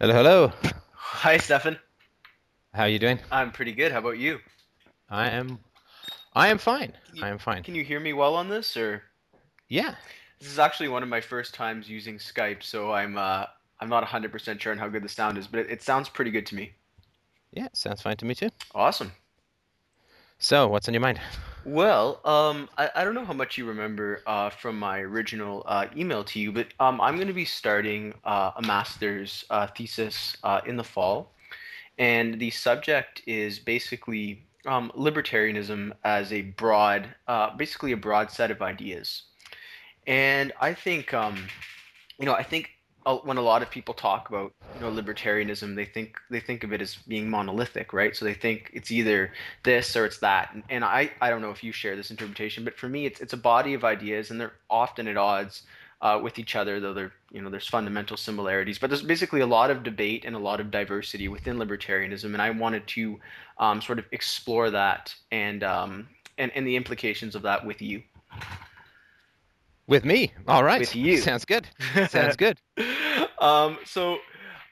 Hello, hello. Hi, Stefan. How are you doing? I'm pretty good. How about you? I am, I am fine. You, I am fine. Can you hear me well on this, or Yeah. this is actually one of my first times using Skype, so I'm uh, I'm not 100% sure on how good the sound is, but it, it sounds pretty good to me. Yeah, sounds fine to me too. Awesome. So, what's on your mind? Well, um, I, I don't know how much you remember uh, from my original uh, email to you, but um, I'm going to be starting uh, a master's uh, thesis uh, in the fall, and the subject is basically um, libertarianism as a broad, uh, basically a broad set of ideas. And I think, um, you know, I think when a lot of people talk about, you know, libertarianism, they think they think of it as being monolithic, right? So they think it's either this or it's that. And, and I, I don't know if you share this interpretation, but for me, it's it's a body of ideas, and they're often at odds uh, with each other, though they're you know there's fundamental similarities. But there's basically a lot of debate and a lot of diversity within libertarianism, and I wanted to um, sort of explore that and um, and and the implications of that with you. With me. All right. With you. Sounds good. Sounds good. um, so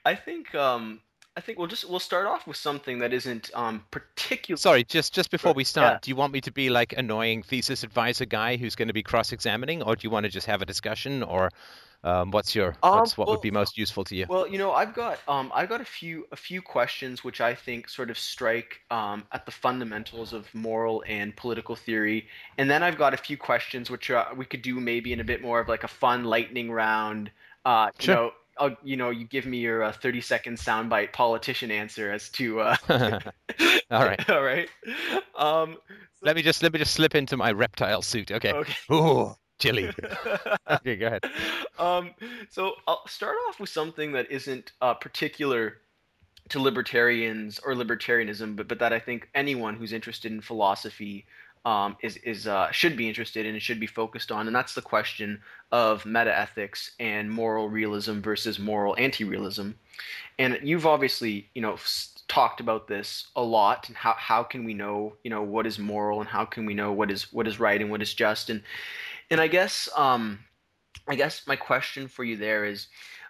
I think um, I think we'll just we'll start off with something that isn't um, particular. Sorry, just just before we start, Yeah. do you want me to be like annoying thesis advisor guy who's going to be cross-examining, or do you want to just have a discussion, or um, what's your Um, what's what would be most useful to you? Well, you know, I've got um, I've got a few a few questions which I think sort of strike um, at the fundamentals of moral and political theory, and then I've got a few questions which uh, we could do maybe in a bit more of like a fun lightning round. Uh, you know, I'll, you know, you give me your uh, thirty second soundbite politician answer as to. Uh, All right. all right. Um, Let me just let me just slip into my reptile suit. Okay. okay. Ooh, chilly. okay, go ahead. um, so I'll start off with something that isn't uh, particular to libertarians or libertarianism, but but that I think anyone who's interested in philosophy um, is is uh, should be interested in and should be focused on, and that's the question of metaethics and moral realism versus moral anti-realism. And you've obviously you know talked about this a lot, and how how can we know you know what is moral and how can we know what is what is right and what is just, and and I guess um, I guess my question for you there is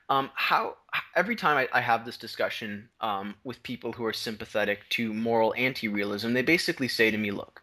um, how every time I, I have this discussion um, with people who are sympathetic to moral anti-realism, they basically say to me, "Look,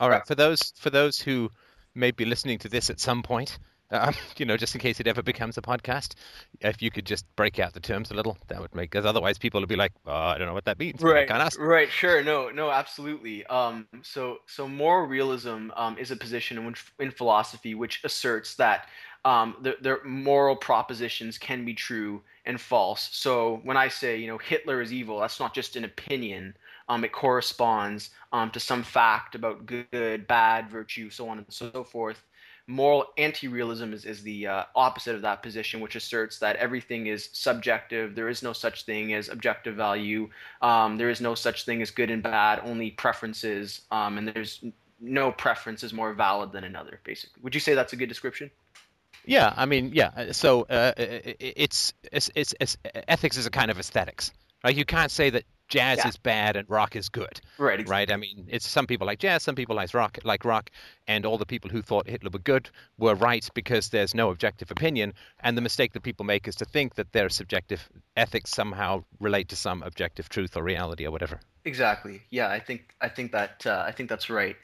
All right. For those for those who may be listening to this at some point, um, you know, just in case it ever becomes a podcast, if you could just break out the terms a little, that would make. Because otherwise, people would be like, oh, "I don't know what that means." Right, right, sure, no, no, absolutely. Um, so, so moral realism um, is a position in which, in philosophy which asserts that um, the, the moral propositions can be true and false. So, when I say, you know, Hitler is evil, that's not just an opinion. Um, it corresponds um, to some fact about good, bad, virtue, so on and so forth. Moral anti-realism is, is the uh, opposite of that position, which asserts that everything is subjective. There is no such thing as objective value. Um, there is no such thing as good and bad, only preferences, um, and there's no preference is more valid than another. Basically, would you say that's a good description? Yeah, I mean, yeah. uh, So uh, it's, it's it's it's ethics is a kind of aesthetics, right? You can't say that jazz Yeah. is bad and rock is good, Right. Exactly. right? I mean, it's some people like jazz, some people like rock, like rock, and all the people who thought Hitler were good were right because there's no objective opinion. And the mistake that people make is to think that their subjective ethics somehow relate to some objective truth or reality or whatever. Exactly. Yeah, I think I think that uh, I think that's right.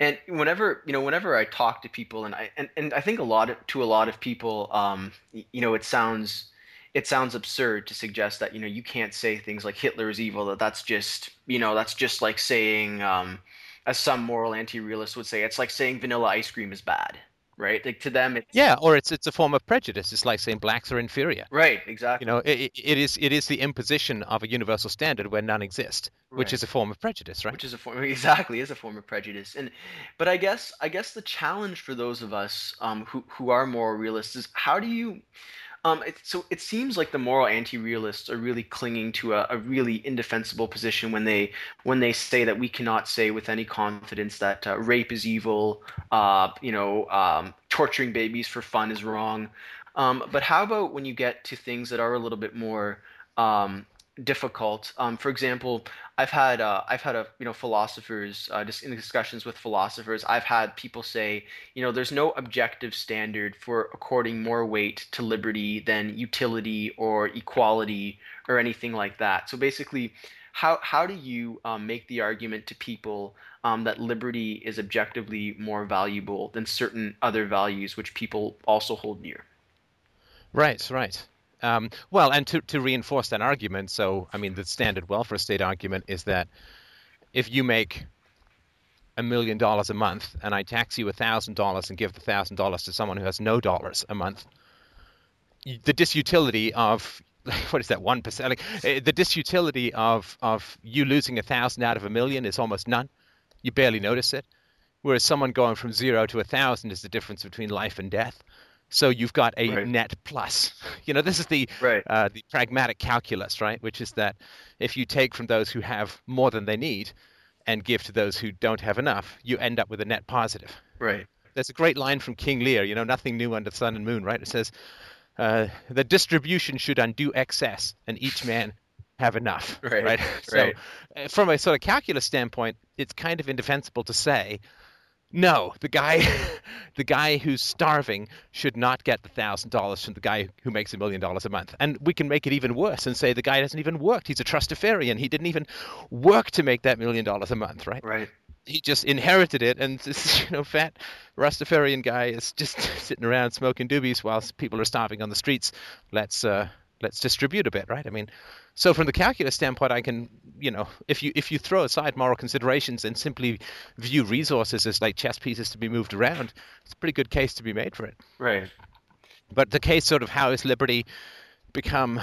And whenever you know, whenever I talk to people, and I and, and I think a lot of, to a lot of people, um, you know, it sounds it sounds absurd to suggest that you know you can't say things like Hitler is evil. That that's just you know that's just like saying, um, as some moral anti-realists would say, it's like saying vanilla ice cream is bad, right? Like to them, it's Yeah, or it's it's a form of prejudice. It's like saying blacks are inferior. right. Exactly. You know, it, it is it is the imposition of a universal standard where none exist, which is a form of prejudice, right? which is a form exactly is a form of prejudice and but i guess i guess the challenge for those of us um, who, who are moral realists is how do you um, it, so it seems like the moral anti-realists are really clinging to a, a really indefensible position when they when they say that we cannot say with any confidence that uh, rape is evil, uh, you know, um, torturing babies for fun is wrong. Um, but how about when you get to things that are a little bit more um, difficult. Um, for example, I've had uh, I've had a you know philosophers uh, just in discussions with philosophers. I've had people say you know there's no objective standard for according more weight to liberty than utility or equality or anything like that. So basically, how how do you um, make the argument to people um, that liberty is objectively more valuable than certain other values which people also hold near? Right, right. Um, well, and to, to reinforce that argument, so I mean, the standard welfare state argument is that if you make a million dollars a month and I tax you a thousand dollars and give the thousand dollars to someone who has no dollars a month, the disutility of what is that one percent? Like, eh, the disutility of of you losing a thousand out of a million is almost none. You barely notice it. Whereas someone going from zero to a thousand is the difference between life and death. So you've got a Right. net plus. You know, this is the Right. uh, the pragmatic calculus, right? Which is that if you take from those who have more than they need and give to those who don't have enough, you end up with a net positive. Right. There's a great line from King Lear, you know, nothing new under the sun and moon, right? It says, uh, the distribution should undo excess and each man have enough, Right, So, right. uh, from a sort of calculus standpoint, it's kind of indefensible to say, no, the guy, the guy who's starving should not get the thousand dollars from the guy who makes a million dollars a month. And we can make it even worse and say the guy hasn't even worked. He's a trustafarian. He didn't even work to make that million dollars a month, right? Right. he just inherited it, and this you know fat Rastafarian guy is just sitting around smoking doobies whilst people are starving on the streets. Let's uh, let's distribute a bit, right? I mean, so from the calculus standpoint, I can you know if you if you throw aside moral considerations and simply view resources as like chess pieces to be moved around, it's a pretty good case to be made for it. Right. But the case sort of how has liberty become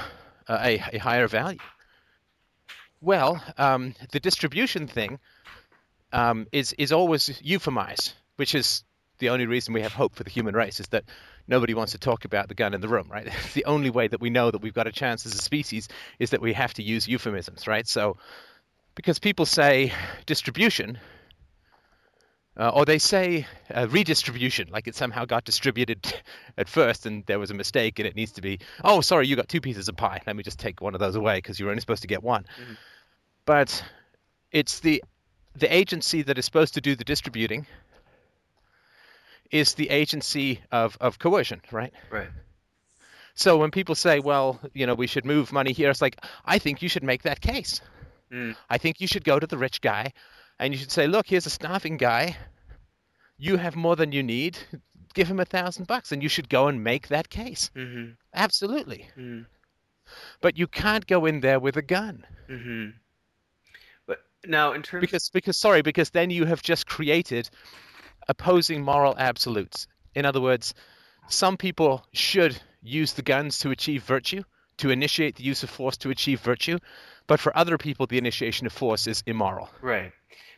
uh, a, a higher value? Well, um, the distribution thing um, is is always euphemized, which is the only reason we have hope for the human race is that nobody wants to talk about the gun in the room, right? The only way that we know that we've got a chance as a species is that we have to use euphemisms, right? So, because people say distribution, uh, or they say uh, redistribution, like it somehow got distributed at first and there was a mistake and it needs to be, oh, sorry, you got two pieces of pie. Let me just take one of those away because you were only supposed to get one. Mhm. But it's the the agency that is supposed to do the distributing is the agency of, of coercion, right? Right. So when people say, well, you know, we should move money here, it's like, I think you should make that case. Mm. I think you should go to the rich guy and you should say, look, here's a starving guy. You have more than you need. Give him a thousand bucks, and you should go and make that case. Mm-hmm. Absolutely. Mm. But you can't go in there with a gun Mm-hmm. But now, in terms because because sorry because then you have just created opposing moral absolutes. In other words, some people should use the guns to achieve virtue, to initiate the use of force to achieve virtue, but for other people the initiation of force is immoral. right,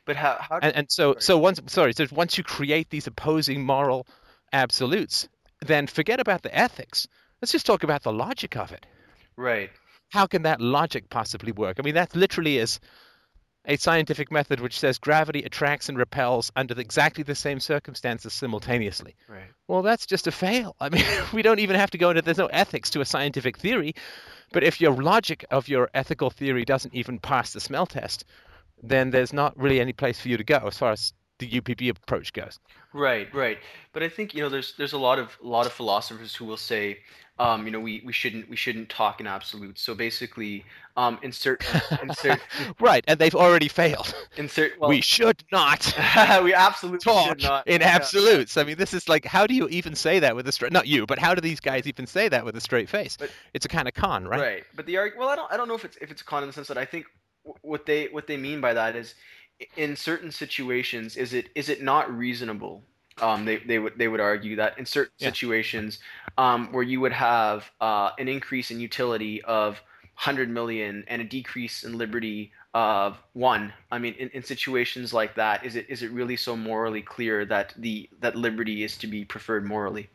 but how how and, and so so once sorry so once you create these opposing moral absolutes then forget about the ethics. Let's just talk about the logic of it. Right. How can that logic possibly work? I mean that literally is a scientific method which says gravity attracts and repels under the- exactly the same circumstances simultaneously right well that's just a fail i mean we don't even have to go into there's no ethics to a scientific theory but if your logic of your ethical theory doesn't even pass the smell test then there's not really any place for you to go as far as the UPB approach goes. Right, right. But I think, you know, there's there's a lot of a lot of philosophers who will say, um, you know, we, we shouldn't we shouldn't talk in absolutes. So basically, um, in certain Right, and they've already failed. in certain well, we should not we absolutely talk should not in yeah. absolutes. I mean, this is like, how do you even say that with a straight? Not you, but how do these guys even say that with a straight face? But- it's a kind of con, right? Right. But the arg well, I don't I don't know if it's if it's a con in the sense that I think what they what they mean by that is in certain situations is it is it not reasonable um, they, they would they would argue that in certain Yeah. situations um, where you would have uh, an increase in utility of 100 million and a decrease in liberty of one i mean in, in situations like that is it is it really so morally clear that the that liberty is to be preferred morally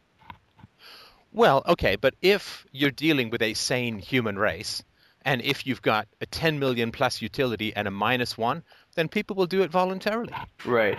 Well, okay, but if you're dealing with a sane human race, and if you've got a 10 million plus utility and a minus one, then people will do it voluntarily. Right.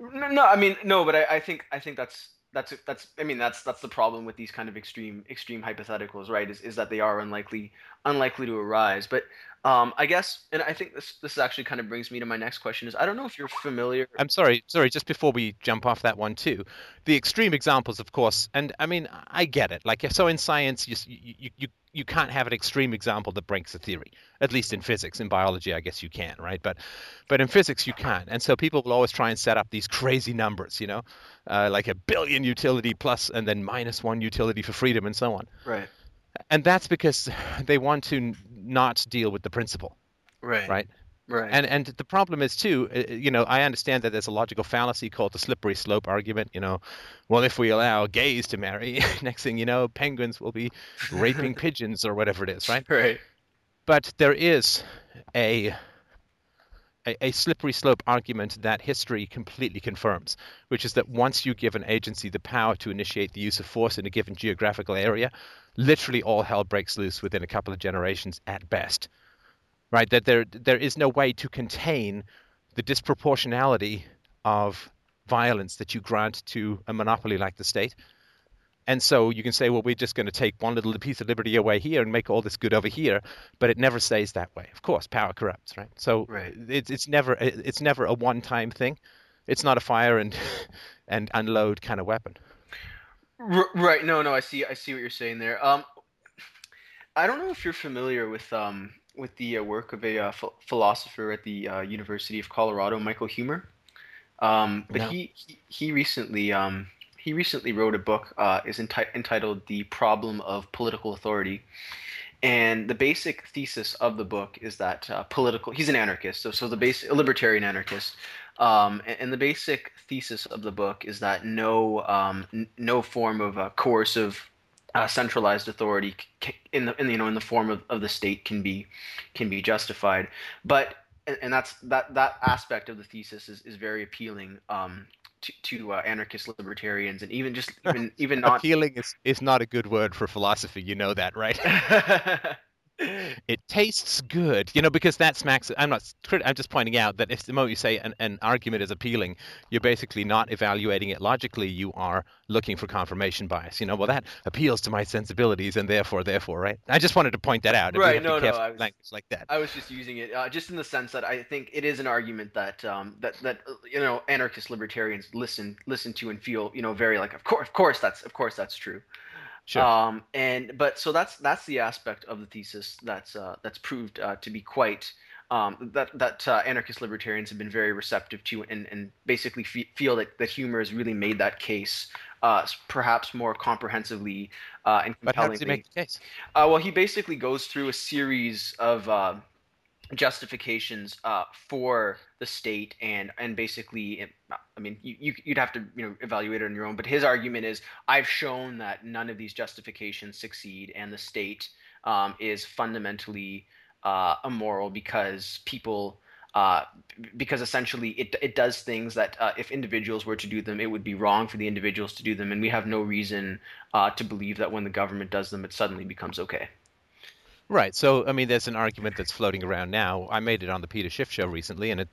No, I mean no, but I, I think I think that's that's that's I mean that's that's the problem with these kind of extreme extreme hypotheticals, right? Is is that they are unlikely unlikely to arise. But um, I guess, and I think this this actually kind of brings me to my next question. Is I don't know if you're familiar. I'm sorry, sorry. Just before we jump off that one too, the extreme examples, of course, and I mean I get it. Like so in science, you you you you can't have an extreme example that breaks a theory. At least in physics, in biology, I guess you can, right? But but in physics, you can't. And so people will always try and set up these crazy numbers, you know, uh, like a billion utility plus and then minus one utility for freedom and so on. Right. And that's because they want to not deal with the principle. Right. Right. Right. And and the problem is too, uh, you know, I understand that there's a logical fallacy called the slippery slope argument. You know, well, if we allow gays to marry, next thing you know, penguins will be raping pigeons or whatever it is, right? Right. But there is a, a a slippery slope argument that history completely confirms, which is that once you give an agency the power to initiate the use of force in a given geographical area, literally all hell breaks loose within a couple of generations at best right? That there there is no way to contain the disproportionality of violence that you grant to a monopoly like the state. And so you can say, well, we're just going to take one little piece of liberty away here and make all this good over here, but it never stays that way. Of course, power corrupts, right? So right. it's it's never it's never a one-time thing. It's not a fire and and unload kind of weapon. Right. No, no. I see. I see what you're saying there. Um, I don't know if you're familiar with um with the uh, work of a uh, philosopher at the uh, University of Colorado, Michael Huemer. Um, but no. he, he, he recently um, he recently wrote a book uh, is enti- entitled "The Problem of Political Authority," and the basic thesis of the book is that uh, political he's an anarchist, so so the basic libertarian anarchist. Um, and, and, the basic thesis of the book is that no um, n- no form of uh, coercive uh, centralized authority in the in, the, you know in the form of, of the state can be can be justified. But and that's that that aspect of the thesis is, is very appealing um, to, to uh, anarchist libertarians and even just even even not appealing is, is not a good word for philosophy. You know that right it tastes good, you know, because that smacks. I'm not. I'm just pointing out that if the moment you say an, an argument is appealing, you're basically not evaluating it logically. You are looking for confirmation bias. You know, well that appeals to my sensibilities, and therefore, therefore, right? I just wanted to point that out. Right. No, no. I was, language like that. I was just using it uh, just in the sense that I think it is an argument that um, that that uh, you know anarchist libertarians listen listen to and feel you know very like of course of course that's of course that's true. Sure. Um, and but so that's that's the aspect of the thesis that's uh, that's proved uh, to be quite um, that that uh, anarchist libertarians have been very receptive to and, and basically fe- feel that that Huemer has really made that case uh, perhaps more comprehensively uh, and compellingly. But how does he make the case? Uh, well, he basically goes through a series of uh, justifications uh, for the state and and basically i mean you, you'd have to you know evaluate it on your own but his argument is i've shown that none of these justifications succeed and the state um, is fundamentally uh, immoral because people uh, because essentially it, it does things that uh, if individuals were to do them, it would be wrong for the individuals to do them, and we have no reason uh, to believe that when the government does them, it suddenly becomes okay. Right. So, I mean, there's an argument that's floating around now. I made it on the Peter Schiff show recently, and it,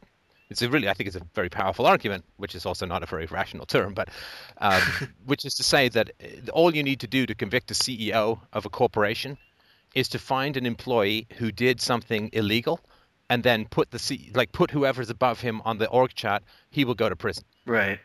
it's a really, I think it's a very powerful argument, which is also not a very rational term, but um, which is to say that uh, all you need to do to convict a CEO of a corporation is to find an employee who did something illegal and then put the C, like put whoever's above him on the org chart, he will go to prison. Right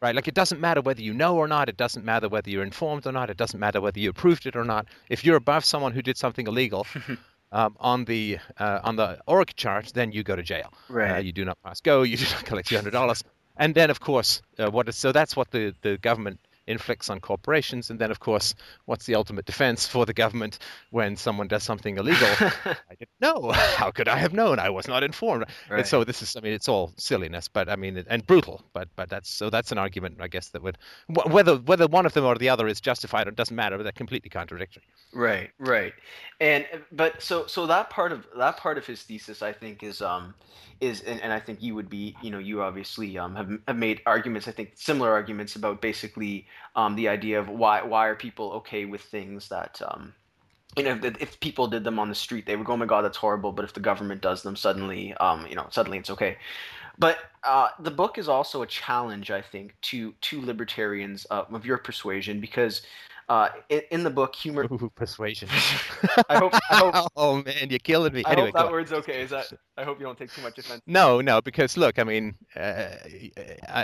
right? Like it doesn't matter whether you know or not. It doesn't matter whether you're informed or not. It doesn't matter whether you approved it or not. If you're above someone who did something illegal um, on the uh, on the org chart, then you go to jail. Right. Uh, you do not pass go. You do not collect your hundred dollars. And then, of course, uh, what is so that's what the the government inflicts on corporations. And then, of course, what's the ultimate defense for the government when someone does something illegal? I didn't know. How could I have known? I was not informed. Right. And so this is, I mean, it's all silliness, but I mean, and brutal. But but that's so that's an argument, I guess, that would whether whether one of them or the other is justified or doesn't matter. But they're completely contradictory. Right, right. And but so so that part of that part of his thesis, I think, is um is and, and I think you would be you know you obviously um, have, have made arguments I think similar arguments about basically um, the idea of why why are people okay with things that um, you know if, if people did them on the street they would go oh my god that's horrible but if the government does them suddenly um, you know suddenly it's okay But uh, the book is also a challenge, I think, to to libertarians uh, of your persuasion because uh, in, in, the book, Huemer. Ooh, persuasion. I hope. I hope oh man, you're killing me. I anyway, hope that word's okay. Is that? I hope you don't take too much offense. No, no, because look, I mean, uh,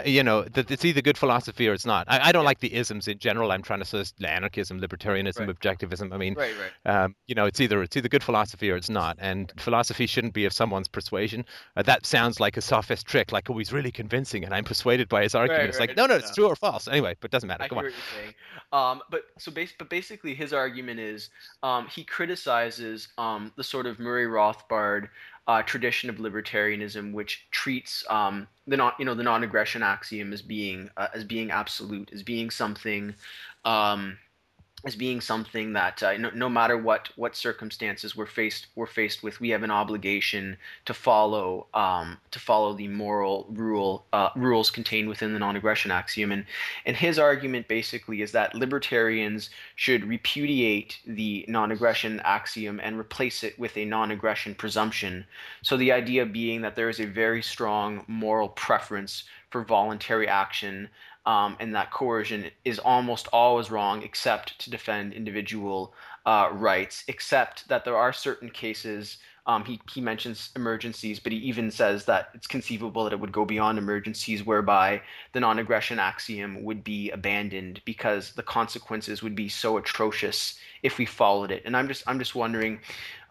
you know, it's either good philosophy or it's not. I, I don't yeah. like the isms in general. I'm trying to say anarchism, libertarianism, right. objectivism. I mean, right, right. Um, you know, it's either it's either good philosophy or it's not. And philosophy shouldn't be of someone's persuasion. Uh, that sounds like a sophist trick, like oh, he's really convincing, and I'm persuaded by his argument. It's like no, no, it's true or false. Anyway, but it doesn't matter. I Come hear on. what you're. Um, but so base, but basically, his argument is um, he criticizes um, the sort of Murray Rothbard uh, tradition of libertarianism, which treats um, the non, you know, the non-aggression axiom as being uh, as being absolute, as being something um, as being something that uh, no, no, matter what what circumstances we're faced we're faced with, we have an obligation to follow um, to follow the moral rule uh, rules contained within the non-aggression axiom. And and his argument basically is that libertarians should repudiate the non-aggression axiom and replace it with a non-aggression presumption. So the idea being that there is a very strong moral preference for voluntary action um, and that coercion is almost always wrong except to defend individual uh, rights, except that there are certain cases. Um, he, he mentions emergencies, but he even says that it's conceivable that it would go beyond emergencies, whereby the non aggression axiom would be abandoned because the consequences would be so atrocious if we followed it. And I'm just I'm just wondering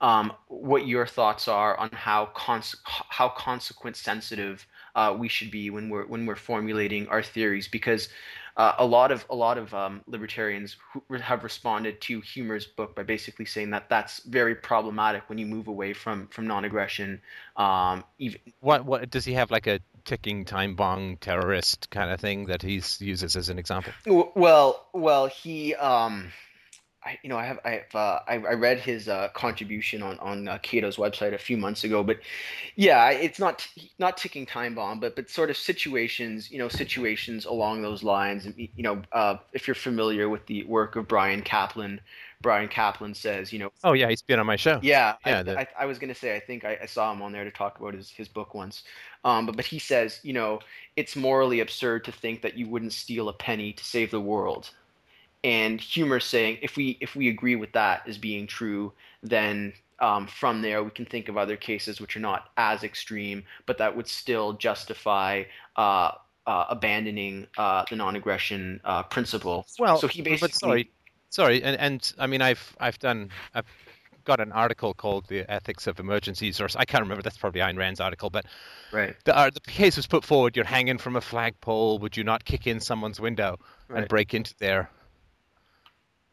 um, what your thoughts are on how cons- how consequence sensitive uh, we should be when we're when we're formulating our theories because uh, a lot of a lot of um, libertarians have responded to Huemer's book by basically saying that that's very problematic when you move away from from non-aggression. Um, even what what does he have like a ticking time bomb terrorist kind of thing that he uses as an example? Well, well, he um, I, you know, I have, I, have, uh, I, I, read his uh, contribution on on uh, Cato's website a few months ago, but yeah, it's not not ticking time bomb, but but sort of situations, you know, situations along those lines. You know, uh, if you're familiar with the work of Bryan Caplan, Bryan Caplan says, you know, oh yeah, he's been on my show. Yeah, yeah. I, the... I, I was gonna say, I think I, I, saw him on there to talk about his his book once, um, but but he says, you know, it's morally absurd to think that you wouldn't steal a penny to save the world and Huemer saying if we if we agree with that as being true, then um, from there we can think of other cases which are not as extreme, but that would still justify uh, uh, abandoning uh, the non-aggression uh, principle. Well, so he basically. Sorry, sorry, and, and I mean I've I've done. I've, got an article called "The Ethics of Emergencies," or I can't remember. That's probably Ayn Rand's article, but right. The, uh, the case was put forward: you're hanging from a flagpole. Would you not kick in someone's window right. and break into their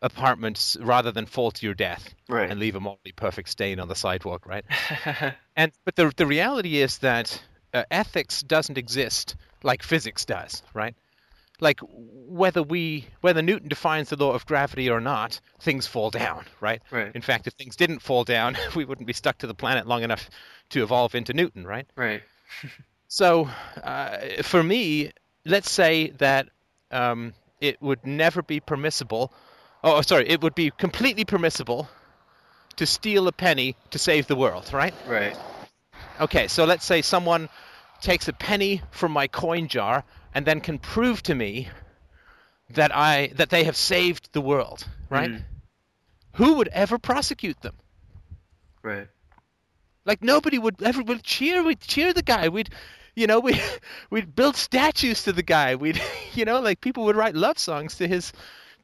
apartments rather than fall to your death right. and leave a morally perfect stain on the sidewalk, right? and but the the reality is that uh, ethics doesn't exist like physics does, right? Like whether we whether Newton defines the law of gravity or not, things fall down, right? Right. In fact, if things didn't fall down, we wouldn't be stuck to the planet long enough to evolve into Newton, right? Right. so, uh, for me, let's say that um, it would never be permissible Oh, sorry. It would be completely permissible to steal a penny to save the world, right? Right. Okay, so let's say someone takes a penny from my coin jar and then can prove to me that I that they have saved the world, right? Mm. Who would ever prosecute them? Right. Like nobody would ever would cheer. We'd cheer the guy. We'd, you know, we we'd build statues to the guy. We'd, you know, like people would write love songs to his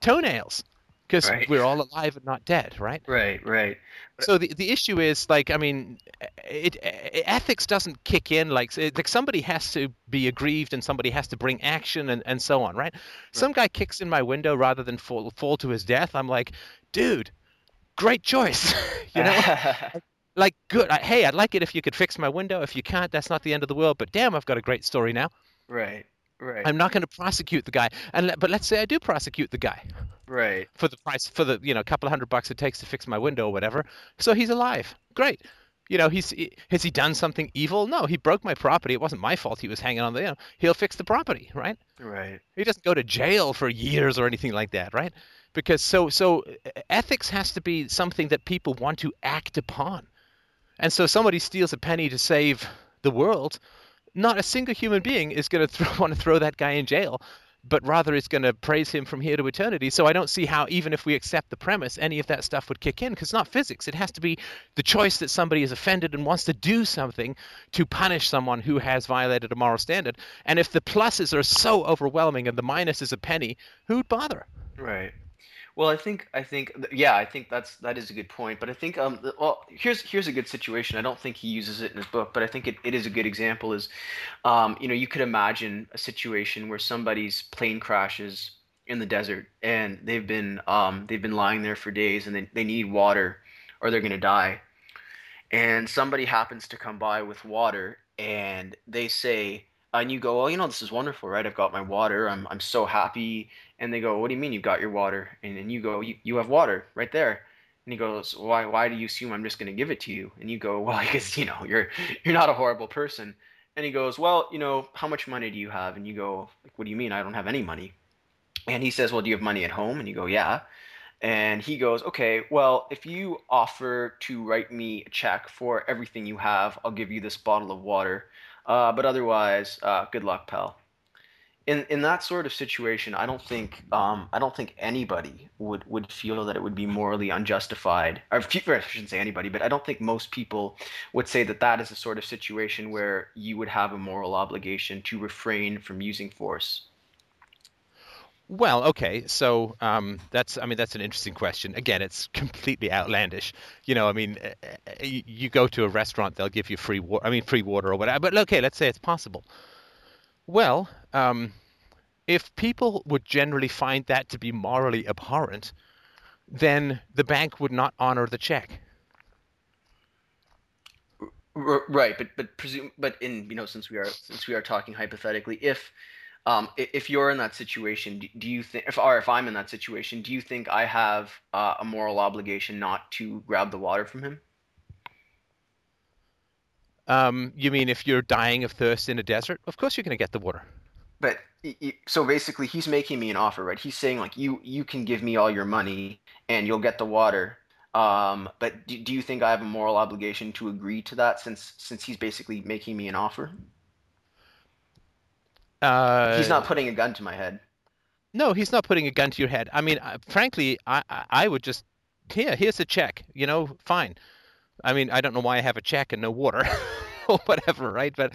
toenails because right. we're all alive and not dead, right? Right, right. So the the issue is like, I mean, it, it, ethics doesn't kick in like it, like somebody has to be aggrieved and somebody has to bring action and, and so on, right? right? Some guy kicks in my window rather than fall fall to his death. I'm like, dude, great choice, you know. like good. I, hey, I'd like it if you could fix my window. If you can't, that's not the end of the world. But damn, I've got a great story now. Right. Right. I'm not going to prosecute the guy. And but let's say I do prosecute the guy. Right. For the price for the you know couple of hundred bucks it takes to fix my window or whatever. So he's alive. Great. You know, he's has he done something evil? No, he broke my property. It wasn't my fault. He was hanging on the. You know, he'll fix the property, right? Right. He doesn't go to jail for years or anything like that, right? Because so so ethics has to be something that people want to act upon. And so somebody steals a penny to save the world not a single human being is going to want to throw that guy in jail but rather it's going to praise him from here to eternity. So I don't see how, even if we accept the premise, any of that stuff would kick in because it's not physics. It has to be the choice that somebody is offended and wants to do something to punish someone who has violated a moral standard. And if the pluses are so overwhelming and the minus is a penny, who'd bother? Right. Well, I think I think yeah, I think that's that is a good point. But I think um well here's here's a good situation. I don't think he uses it in his book, but I think it, it is a good example. Is um you know you could imagine a situation where somebody's plane crashes in the desert and they've been um they've been lying there for days and they they need water or they're gonna die, and somebody happens to come by with water and they say and you go, well, you know, this is wonderful, right? I've got my water. I'm, I'm so happy. And they go, what do you mean you've got your water? And, and you go, you, you have water right there. And he goes, why, why do you assume I'm just going to give it to you? And you go, well, because, you know, you're, you're not a horrible person. And he goes, well, you know, how much money do you have? And you go, like, what do you mean? I don't have any money. And he says, well, do you have money at home? And you go, yeah. And he goes, okay, well, if you offer to write me a check for everything you have, I'll give you this bottle of water. Uh, but otherwise, uh, good luck, pal. In in that sort of situation, I don't think um, I don't think anybody would, would feel that it would be morally unjustified. Or I shouldn't say anybody, but I don't think most people would say that that is a sort of situation where you would have a moral obligation to refrain from using force. Well, okay, so um, that's I mean that's an interesting question. Again, it's completely outlandish. You know, I mean, uh, you, you go to a restaurant, they'll give you free water. I mean, free water or whatever. But okay, let's say it's possible. Well, um, if people would generally find that to be morally abhorrent, then the bank would not honor the check. Right, but but presume, but in you know since we are since we are talking hypothetically, if um, if you're in that situation, do you think, if or if I'm in that situation, do you think I have uh, a moral obligation not to grab the water from him? Um, you mean if you're dying of thirst in a desert? Of course you're going to get the water. But so basically, he's making me an offer, right? He's saying like, you you can give me all your money and you'll get the water. Um, but do, do you think I have a moral obligation to agree to that since since he's basically making me an offer? Uh, he's not putting a gun to my head. No, he's not putting a gun to your head. I mean, uh, frankly, I, I would just here, here's a check. You know, fine. I mean, I don't know why I have a check and no water or whatever, right? But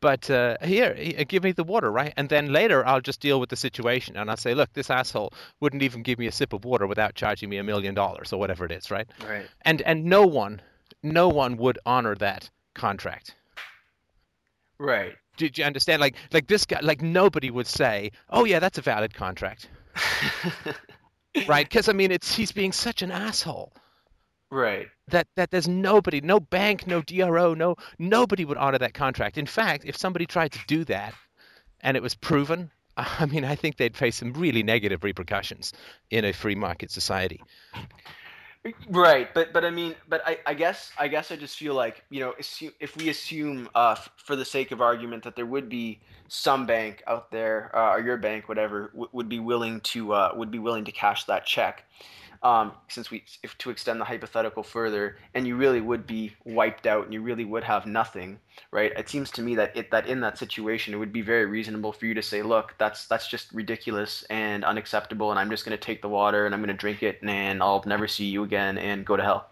but uh, here, give me the water, right? And then later I'll just deal with the situation and I'll say, look, this asshole wouldn't even give me a sip of water without charging me a million dollars or whatever it is, right? Right. And and no one, no one would honor that contract. Right did you understand? Like like this guy, like nobody would say, "Oh yeah, that's a valid contract," right? Because I mean, it's he's being such an asshole. Right. That that there's nobody, no bank, no DRO, no nobody would honor that contract. In fact, if somebody tried to do that, and it was proven, I mean, I think they'd face some really negative repercussions in a free market society. Right, but but I mean, but I, I guess I guess I just feel like you know if we assume uh, for the sake of argument that there would be some bank out there uh, or your bank whatever w- would be willing to uh, would be willing to cash that check, um, since we if to extend the hypothetical further and you really would be wiped out and you really would have nothing right? It seems to me that it that in that situation it would be very reasonable for you to say look that's that's just ridiculous and unacceptable and i'm just going to take the water and i'm going to drink it and i'll never see you again and go to hell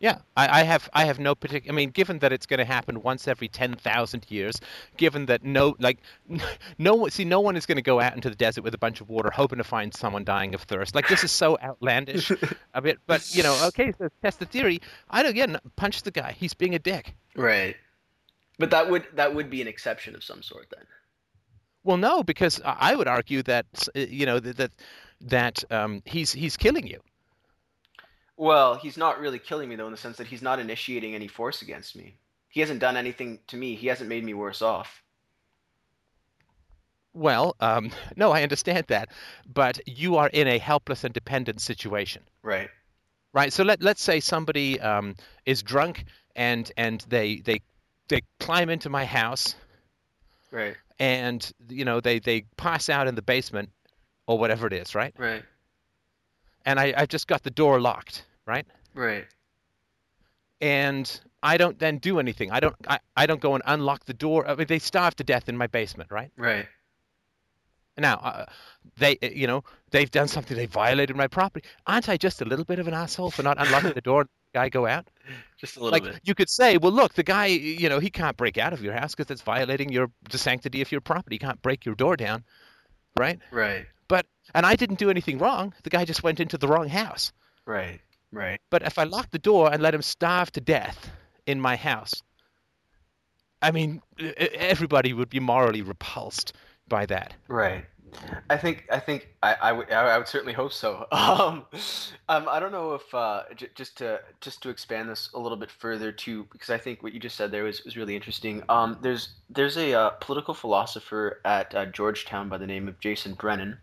yeah, I, I, have I have no particular. I mean, given that it's going to happen once every ten thousand years, given that no like no see no one is going to go out into the desert with a bunch of water hoping to find someone dying of thirst. Like this is so outlandish. a bit, but you know, okay, so test the theory. I don't again punch the guy. He's being a dick. Right, but that would that would be an exception of some sort then. Well, no, because I would argue that you know that that, that um, he's he's killing you. Well, he's not really killing me though, in the sense that he's not initiating any force against me. He hasn't done anything to me. He hasn't made me worse off. Well, um, no, I understand that, but you are in a helpless and dependent situation. Right. Right. So let let's say somebody um, is drunk and and they they they climb into my house. Right. And you know they they pass out in the basement or whatever it is. Right. Right. And I I've just got the door locked right? Right. and I don't then do anything. I don't I, I don't go and unlock the door. I mean, they starve to death in my basement, right? Right. Now, uh, they you know they've done something. They violated my property. Aren't I just a little bit of an asshole for not unlocking the door? Guy go out. Just a little like bit. you could say, well, look, the guy, you know, he can't break out of your house because it's violating your the sanctity of your property. He can't break your door down, right? Right. But and I didn't do anything wrong. The guy just went into the wrong house. Right. Right. But if I locked the door and let him starve to death in my house, I mean, everybody would be morally repulsed by that. Right. I think I think I, I would I would certainly hope so. Um, um, I don't know if uh, j- just to just to expand this a little bit further too, because I think what you just said there was, was really interesting. Um, there's there's a uh, political philosopher at uh, Georgetown by the name of Jason Brennan,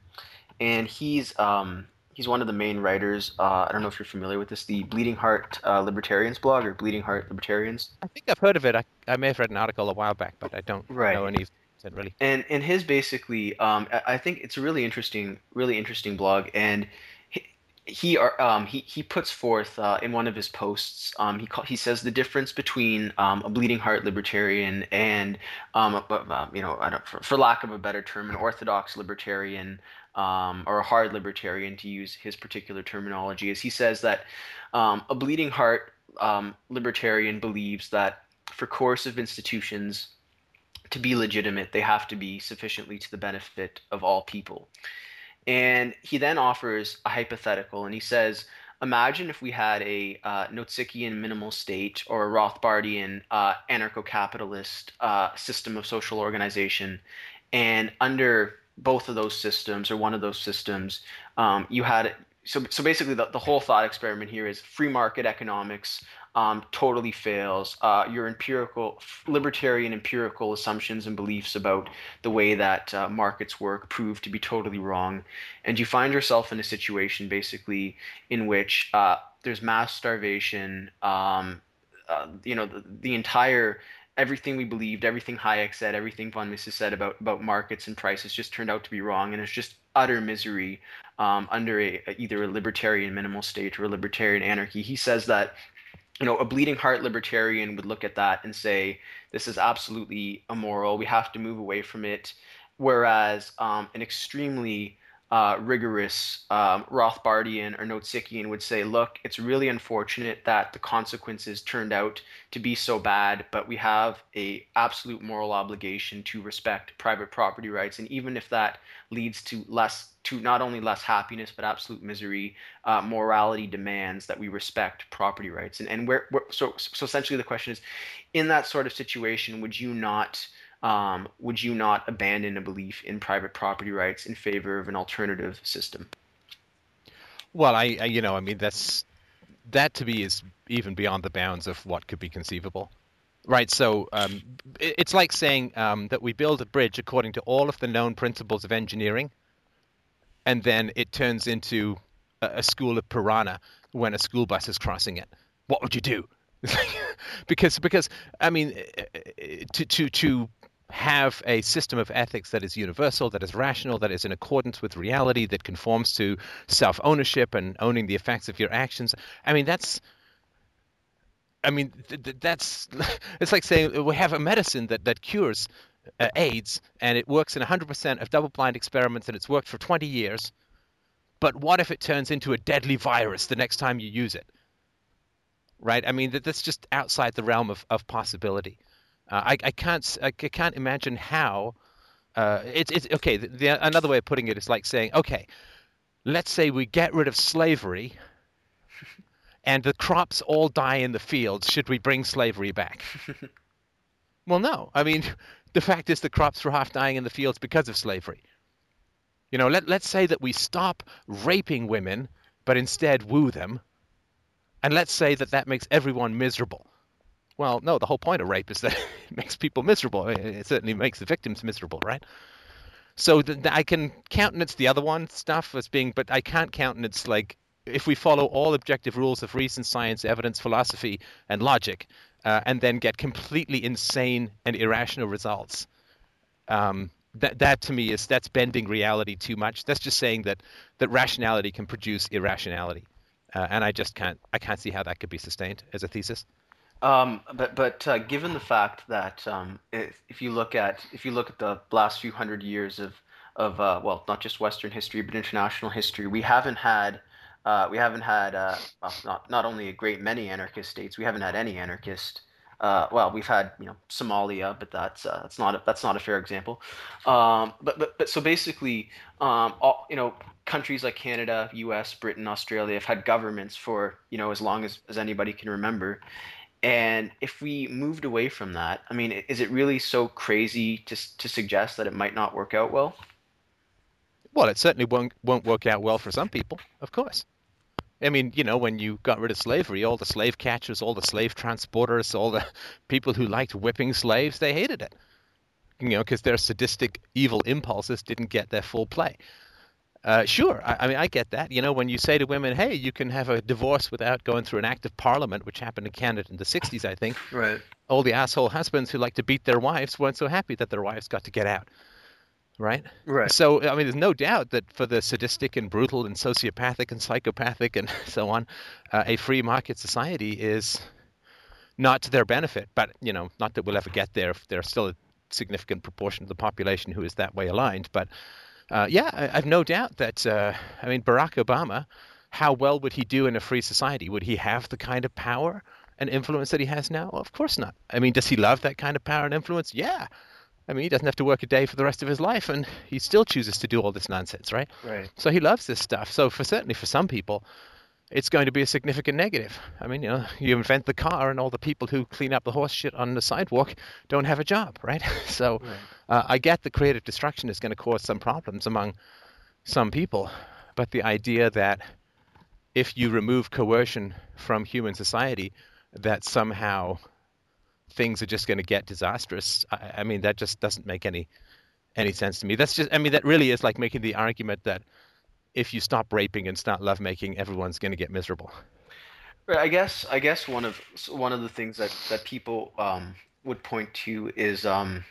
and he's um, he's one of the main writers. Uh, I don't know if you're familiar with this, the Bleeding Heart uh, Libertarians blog or Bleeding Heart Libertarians. I think I've heard of it. I, I may have read an article a while back, but I don't Right. know any of it really. and and his basically um, I think it's a really interesting really interesting blog and he he are- um, he, he puts forth uh, in one of his posts um, he call, he says the difference between um, a bleeding heart libertarian and um, a, you know I don't, for, for lack of a better term an orthodox libertarian um, or a hard libertarian to use his particular terminology is he says that um, a bleeding heart um, libertarian believes that for coercive institutions to be legitimate, they have to be sufficiently to the benefit of all people. And he then offers a hypothetical, and he says, Imagine if we had a uh, Nozickian minimal state or a Rothbardian uh, anarcho capitalist uh, system of social organization, and under both of those systems or one of those systems, um, you had so so basically the, the whole thought experiment here is free market economics um, totally fails. Uh, your empirical, libertarian empirical assumptions and beliefs about the way that uh, markets work prove to be totally wrong, and you find yourself in a situation basically in which uh, there's mass starvation. Um, uh, you know, the, the entire everything we believed, everything Hayek said, everything von Mises said about about markets and prices just turned out to be wrong, and it's just utter misery um, under a, either a libertarian minimal state or a libertarian anarchy. He says that you know a bleeding heart libertarian would look at that and say this is absolutely immoral. We have to move away from it. Whereas um, an extremely uh, rigorous um, Rothbardian or Nozickian would say, look, it's really unfortunate that the consequences turned out to be so bad, but we have a absolute moral obligation to respect private property rights, and even if that leads to less to not only less happiness but absolute misery, uh, morality demands that we respect property rights. And and where, where so so essentially the question is, in that sort of situation, would you not um, would you not abandon a belief in private property rights in favor of an alternative system? Well, I, I you know, I mean, that's that to me is even beyond the bounds of what could be conceivable. Right, so um, it- it's like saying um, that we build a bridge according to all of the known principles of engineering, and then it turns into a, a school of piranha when a school bus is crossing it. What would you do? because because I mean, to to to have a system of ethics that is universal, that is rational, that is in accordance with reality, that conforms to self ownership and owning the effects of your actions. I mean, that's I mean, th- th- that's it's like saying we have a medicine that that cures uh, AIDS and it works in 100% of double-blind experiments and it's worked for 20 years. But what if it turns into a deadly virus the next time you use it? Right? I mean, that that's just outside the realm of, of possibility. Uh, I, I can't I can't imagine how. Uh, it's it's okay. The, the, another way of putting it is like saying, okay, let's say we get rid of slavery and the crops all die in the fields, should we bring slavery back? well, no. I mean, the fact is the crops were half dying in the fields because of slavery. You know, let, let's say that we stop raping women, but instead woo them. And let's say that that makes everyone miserable. Well, no, the whole point of rape is that it makes people miserable. It- certainly makes the victims miserable, right? So th- th- I can countenance the other one stuff as being, but I can't countenance like if we follow all objective rules of reason, science, evidence, philosophy, and logic, uh, and then get completely insane and irrational results. Um, that that to me is that's bending reality too much. That's just saying that that rationality can produce irrationality, uh, and I just can't I can't see how that could be sustained as a thesis. Um, but but uh, given the fact that um, if, if you look at if you look at the last few hundred years of of uh, well not just Western history but international history, we haven't had uh, we haven't had uh, well, not not only a great many anarchist states, we haven't had any anarchist. Uh, well, we've had you know Somalia, but that's uh, that's not a, that's not a fair example. Um, but but but so basically, um, all, you know, countries like Canada, U.S., Britain, Australia have had governments for you know as long as, as anybody can remember, and if we moved away from that, I mean, is it really so crazy to to suggest that it might not work out well? Well, it certainly won't won't work out well for some people, of course. I mean, you know, when you got rid of slavery, all the slave catchers, all the slave transporters, all the people who liked whipping slaves, they hated it. You know, because their sadistic, evil impulses didn't get their full play. Uh, sure, I, I, mean, I get that. You know, when you say to women, "Hey, you can have a divorce without going through an act of parliament," which happened in Canada in the '60s, I think. Right. All the asshole husbands who like to beat their wives weren't so happy that their wives got to get out. Right. Right. So, I mean, there's no doubt that for the sadistic and brutal and sociopathic and psychopathic and so on, uh, a free market society is not to their benefit. But you know, not that we'll ever get there. If there's still a significant proportion of the population who is that way aligned, but uh, yeah, I, have no doubt that, uh, I mean, Barack Obama, how well would he do in a free society? Would he have the kind of power and influence that he has now? Well, of course not. I mean, does he love that kind of power and influence? Yeah. I mean, he doesn't have to work a day for the rest of his life, and he still chooses to do all this nonsense, right? Right. So he loves this stuff. So for certainly for some people, it's going to be a significant negative. I mean, you know, you invent the car, and all the people who clean up the horse shit on the sidewalk don't have a job, right? so right. Uh, I get the creative destruction is going to cause some problems among some people, but the idea that if you remove coercion from human society, that somehow things are just going to get disastrous. I, I mean, that just doesn't make any any sense to me. That's just, I mean, that really is like making the argument that if you stop raping and start lovemaking, everyone's going to get miserable. Right. I guess I guess one of one of the things that that people um, would point to is um,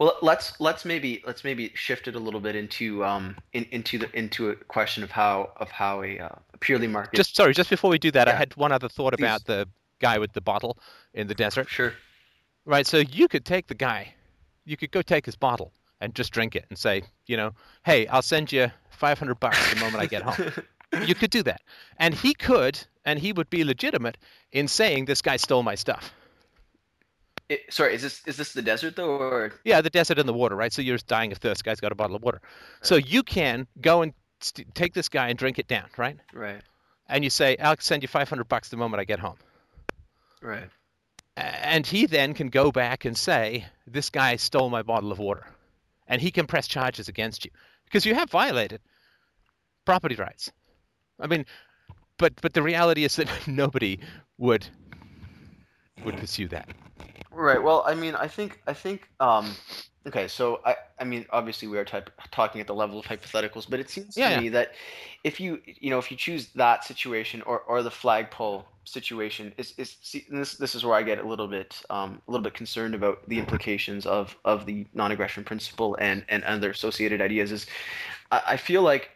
well let's let's maybe let's maybe shift it a little bit into um, in, into the into a question of how of how a, uh, purely market. Just sorry, just before we do that, yeah. I had one other thought Please. about the guy with the bottle in the desert. Sure. Right. So you could take the guy, you could go take his bottle and just drink it and say, you know, hey, I'll send you 500 bucks the moment I get home. you could do that. And he could, and he would be legitimate in saying this guy stole my stuff. It, sorry, is this is this the desert though, or yeah, the desert and the water, right? So you're dying of thirst. Guy's got a bottle of water, right. so you can go and st- take this guy and drink it down, right? Right. And you say, "I'll send you 500 bucks the moment I get home." Right. And he then can go back and say, "This guy stole my bottle of water," and he can press charges against you because you have violated property rights. I mean, but but the reality is that nobody would would pursue that. Right. Well, I mean, I think I think um, okay. So I I mean, obviously we are type, talking at the level of hypotheticals, but it seems yeah, to me that if you you know if you choose that situation or or the flagpole situation is is see, this this is where I get a little bit um, a little bit concerned about the implications of of the non-aggression principle and and other associated ideas is I, I feel like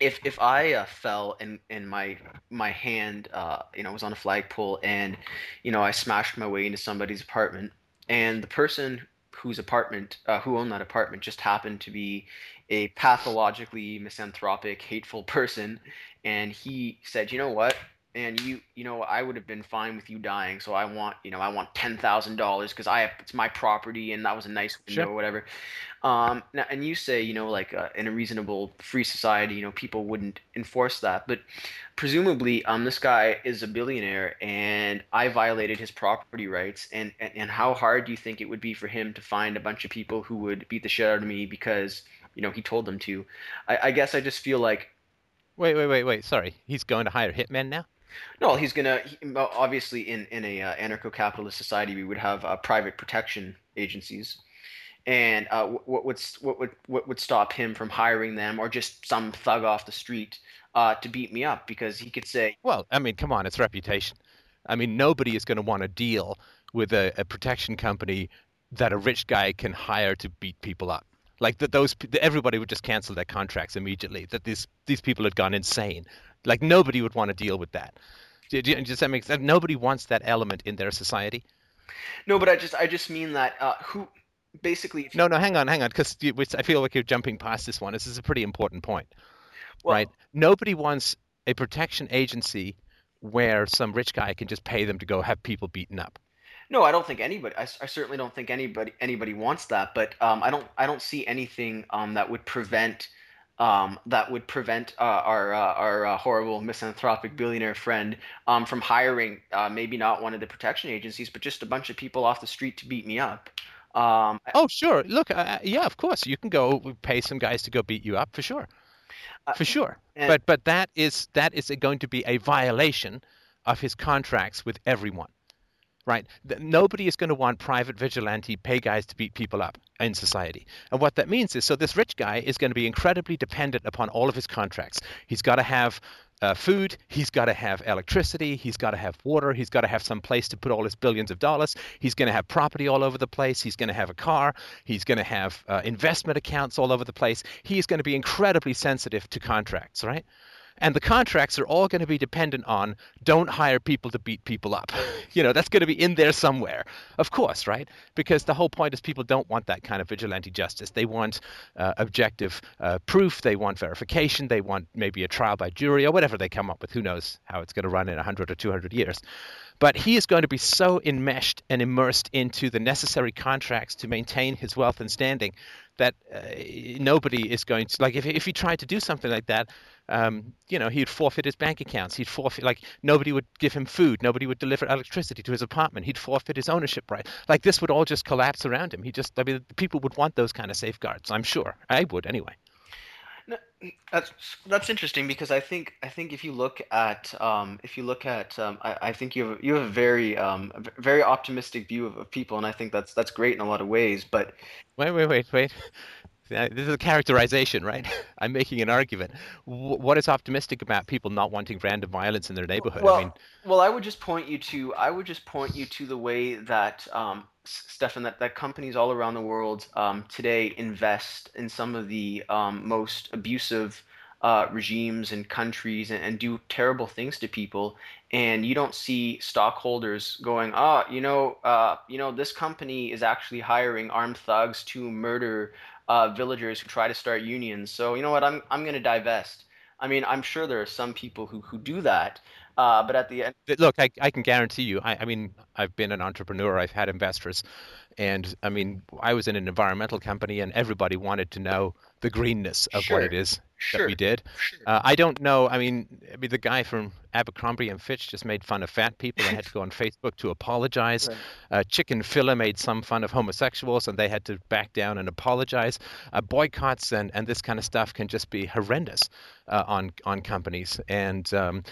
if if I uh, fell and and my my hand uh, you know was on a flagpole and you know I smashed my way into somebody's apartment and the person whose apartment uh, who owned that apartment just happened to be a pathologically misanthropic hateful person and he said you know what and you you know I would have been fine with you dying so I want you know I want ten thousand dollars because I have it's my property and that was a nice window sure. or whatever um now, and you say you know like uh, in a reasonable free society you know people wouldn't enforce that but presumably um this guy is a billionaire and I violated his property rights and, and and how hard do you think it would be for him to find a bunch of people who would beat the shit out of me because you know he told them to I, I guess I just feel like Wait, wait, wait, wait. Sorry. He's going to hire hitmen now? No, he's gonna. He, obviously, in in a uh, anarcho-capitalist society, we would have uh, private protection agencies, and uh, what would what would what would stop him from hiring them or just some thug off the street uh, to beat me up because he could say, "Well, I mean, come on, it's reputation. I mean, nobody is going to want to deal with a, a protection company that a rich guy can hire to beat people up." Like that those everybody would just cancel their contracts immediately that these these people had gone insane like nobody would want to deal with that. Does that make sense? Nobody wants that element in their society. No, but I just I just mean that uh, who basically. No, no, hang on, hang on, because I feel like you're jumping past this one. This is a pretty important point, well, right? Nobody wants a protection agency where some rich guy can just pay them to go have people beaten up. No, I don't think anybody. I, I certainly don't think anybody anybody wants that. But um, I don't I don't see anything um, that would prevent um, that would prevent uh, our uh, our uh, horrible misanthropic billionaire friend um, from hiring uh, maybe not one of the protection agencies, but just a bunch of people off the street to beat me up. Um, oh, sure. Look, uh, yeah, of course, you can go pay some guys to go beat you up for sure, uh, for sure. And, but but that is that is going to be a violation of his contracts with everyone right? Nobody is going to want private vigilante pay guys to beat people up in society. And what that means is so this rich guy is going to be incredibly dependent upon all of his contracts. He's got to have uh, food, he's got to have electricity, he's got to have water, he's got to have some place to put all his billions of dollars, he's going to have property all over the place, he's going to have a car, he's going to have uh, investment accounts all over the place. He's going to be incredibly sensitive to contracts, right? And the contracts are all going to be dependent on don't hire people to beat people up. you know, that's going to be in there somewhere, of course, right? Because the whole point is people don't want that kind of vigilante justice. They want uh, objective uh, proof, they want verification, they want maybe a trial by jury or whatever they come up with. Who knows how it's going to run in 100 or 200 years. But he is going to be so enmeshed and immersed into the necessary contracts to maintain his wealth and standing that uh, nobody is going to like if if he tried to do something like that um, you know, he'd forfeit his bank accounts. He'd forfeit, like, nobody would give him food. Nobody would deliver electricity to his apartment. He'd forfeit his ownership right. Like, this would all just collapse around him. He just, I mean, people would want those kind of safeguards. I'm sure. I would anyway. No, that's that's interesting because I think I think if you look at um, if you look at um, I, I, think you have you have a very um, a very optimistic view of, of people and I think that's that's great in a lot of ways. But wait, wait, wait, wait. This is a characterization, right? I'm making an argument. what is optimistic about people not wanting random violence in their neighborhood? Well, I mean, well, I would just point you to I would just point you to the way that um, Stefan, that, that companies all around the world um, today invest in some of the um, most abusive uh, regimes and countries and, and, do terrible things to people, and you don't see stockholders going, "Ah, oh, you know, uh, you know, this company is actually hiring armed thugs to murder uh, villagers who try to start unions. So you know what? I'm I'm going to divest. I mean, I'm sure there are some people who who do that, uh, but at the end, look, I, I can guarantee you. I, I mean, I've been an entrepreneur. I've had investors, and I mean, I was in an environmental company, and everybody wanted to know the greenness of sure. what it is sure. that we did. Sure. Uh, I don't know. I mean, I mean, the guy from Abercrombie and Fitch just made fun of fat people and had to go on Facebook to apologize. Right. Uh, Chick-fil-A made some fun of homosexuals and they had to back down and apologize. Uh, boycotts and, and this kind of stuff can just be horrendous uh, on on companies and. Um,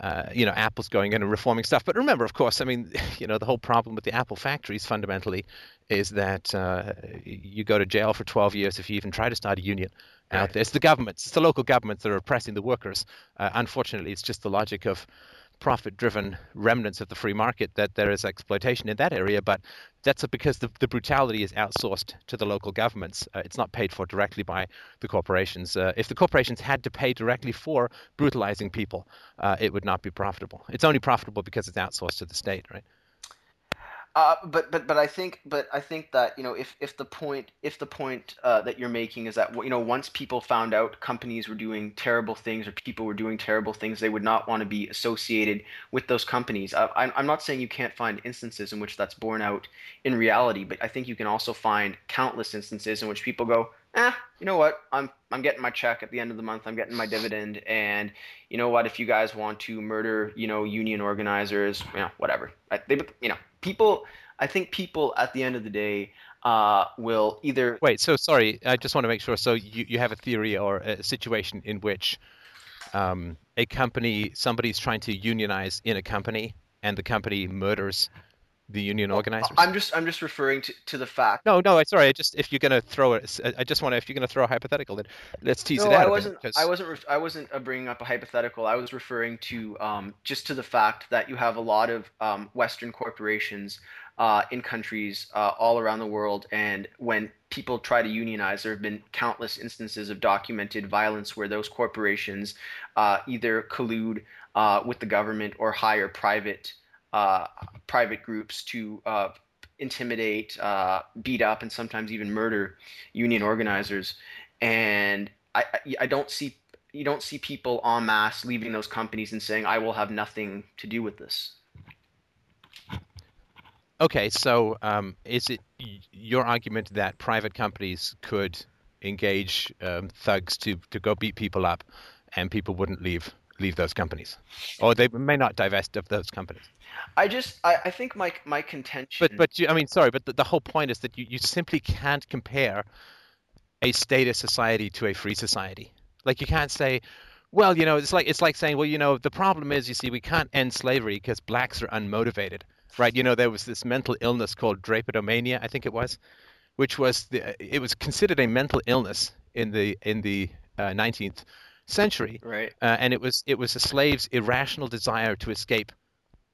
uh, you know, Apple's going in and reforming stuff. But remember, of course, I mean, you know, the whole problem with the Apple factories fundamentally is that uh, you go to jail for 12 years if you even try to start a union right. out there. It's the governments, it's the local governments that are oppressing the workers. Uh, unfortunately, it's just the logic of profit driven remnants of the free market that there is exploitation in that area, but that's because the, the brutality is outsourced to the local governments. Uh, it's not paid for directly by the corporations. Uh, if the corporations had to pay directly for brutalizing people, uh, it would not be profitable. It's only profitable because it's outsourced to the state, right? Uh, but but but I think but I think that you know if if the point if the point uh, that you're making is that you know once people found out companies were doing terrible things or people were doing terrible things they would not want to be associated with those companies. I, I'm not saying you can't find instances in which that's borne out in reality, but I think you can also find countless instances in which people go, eh, you know what? I'm I'm getting my check at the end of the month. I'm getting my dividend, and you know what? If you guys want to murder, you know, union organizers, you know, whatever. I, they, you know, people. I think people at the end of the day uh, will either wait. So sorry, I just want to make sure. So you you have a theory or a situation in which um, a company, somebody's trying to unionize in a company, and the company murders the union organizers? I'm just I'm just referring to, to the fact. No, no, sorry. I just if you're gonna throw it, I just want to if you're gonna throw a hypothetical, then let's tease no, it out. I wasn't. I wasn't. I wasn't uh, bringing up a hypothetical. I was referring to um, just to the fact that you have a lot of um, Western corporations uh, in countries uh, all around the world, and when people try to unionize, there have been countless instances of documented violence where those corporations uh, either collude uh, with the government or hire private private groups to uh, intimidate, uh, beat up, and sometimes even murder union organizers. And I, I don't see you don't see people en masse leaving those companies and saying, "I will have nothing to do with this." Okay, so um, is it your argument that private companies could engage um, thugs to, to go beat people up, and people wouldn't leave leave those companies, or they may not divest of those companies? I just I, I think my my contention. But but you, I mean, sorry, but the, the whole point is that you, you simply can't compare a statist society to a free society. Like you can't say, well, you know, it's like it's like saying, well, you know, the problem is, you see, we can't end slavery because blacks are unmotivated right? You know, there was this mental illness called drapetomania, I think it was, which was the, it was considered a mental illness in the in the uh, 19th century, right? Uh, and it was it was a slave's irrational desire to escape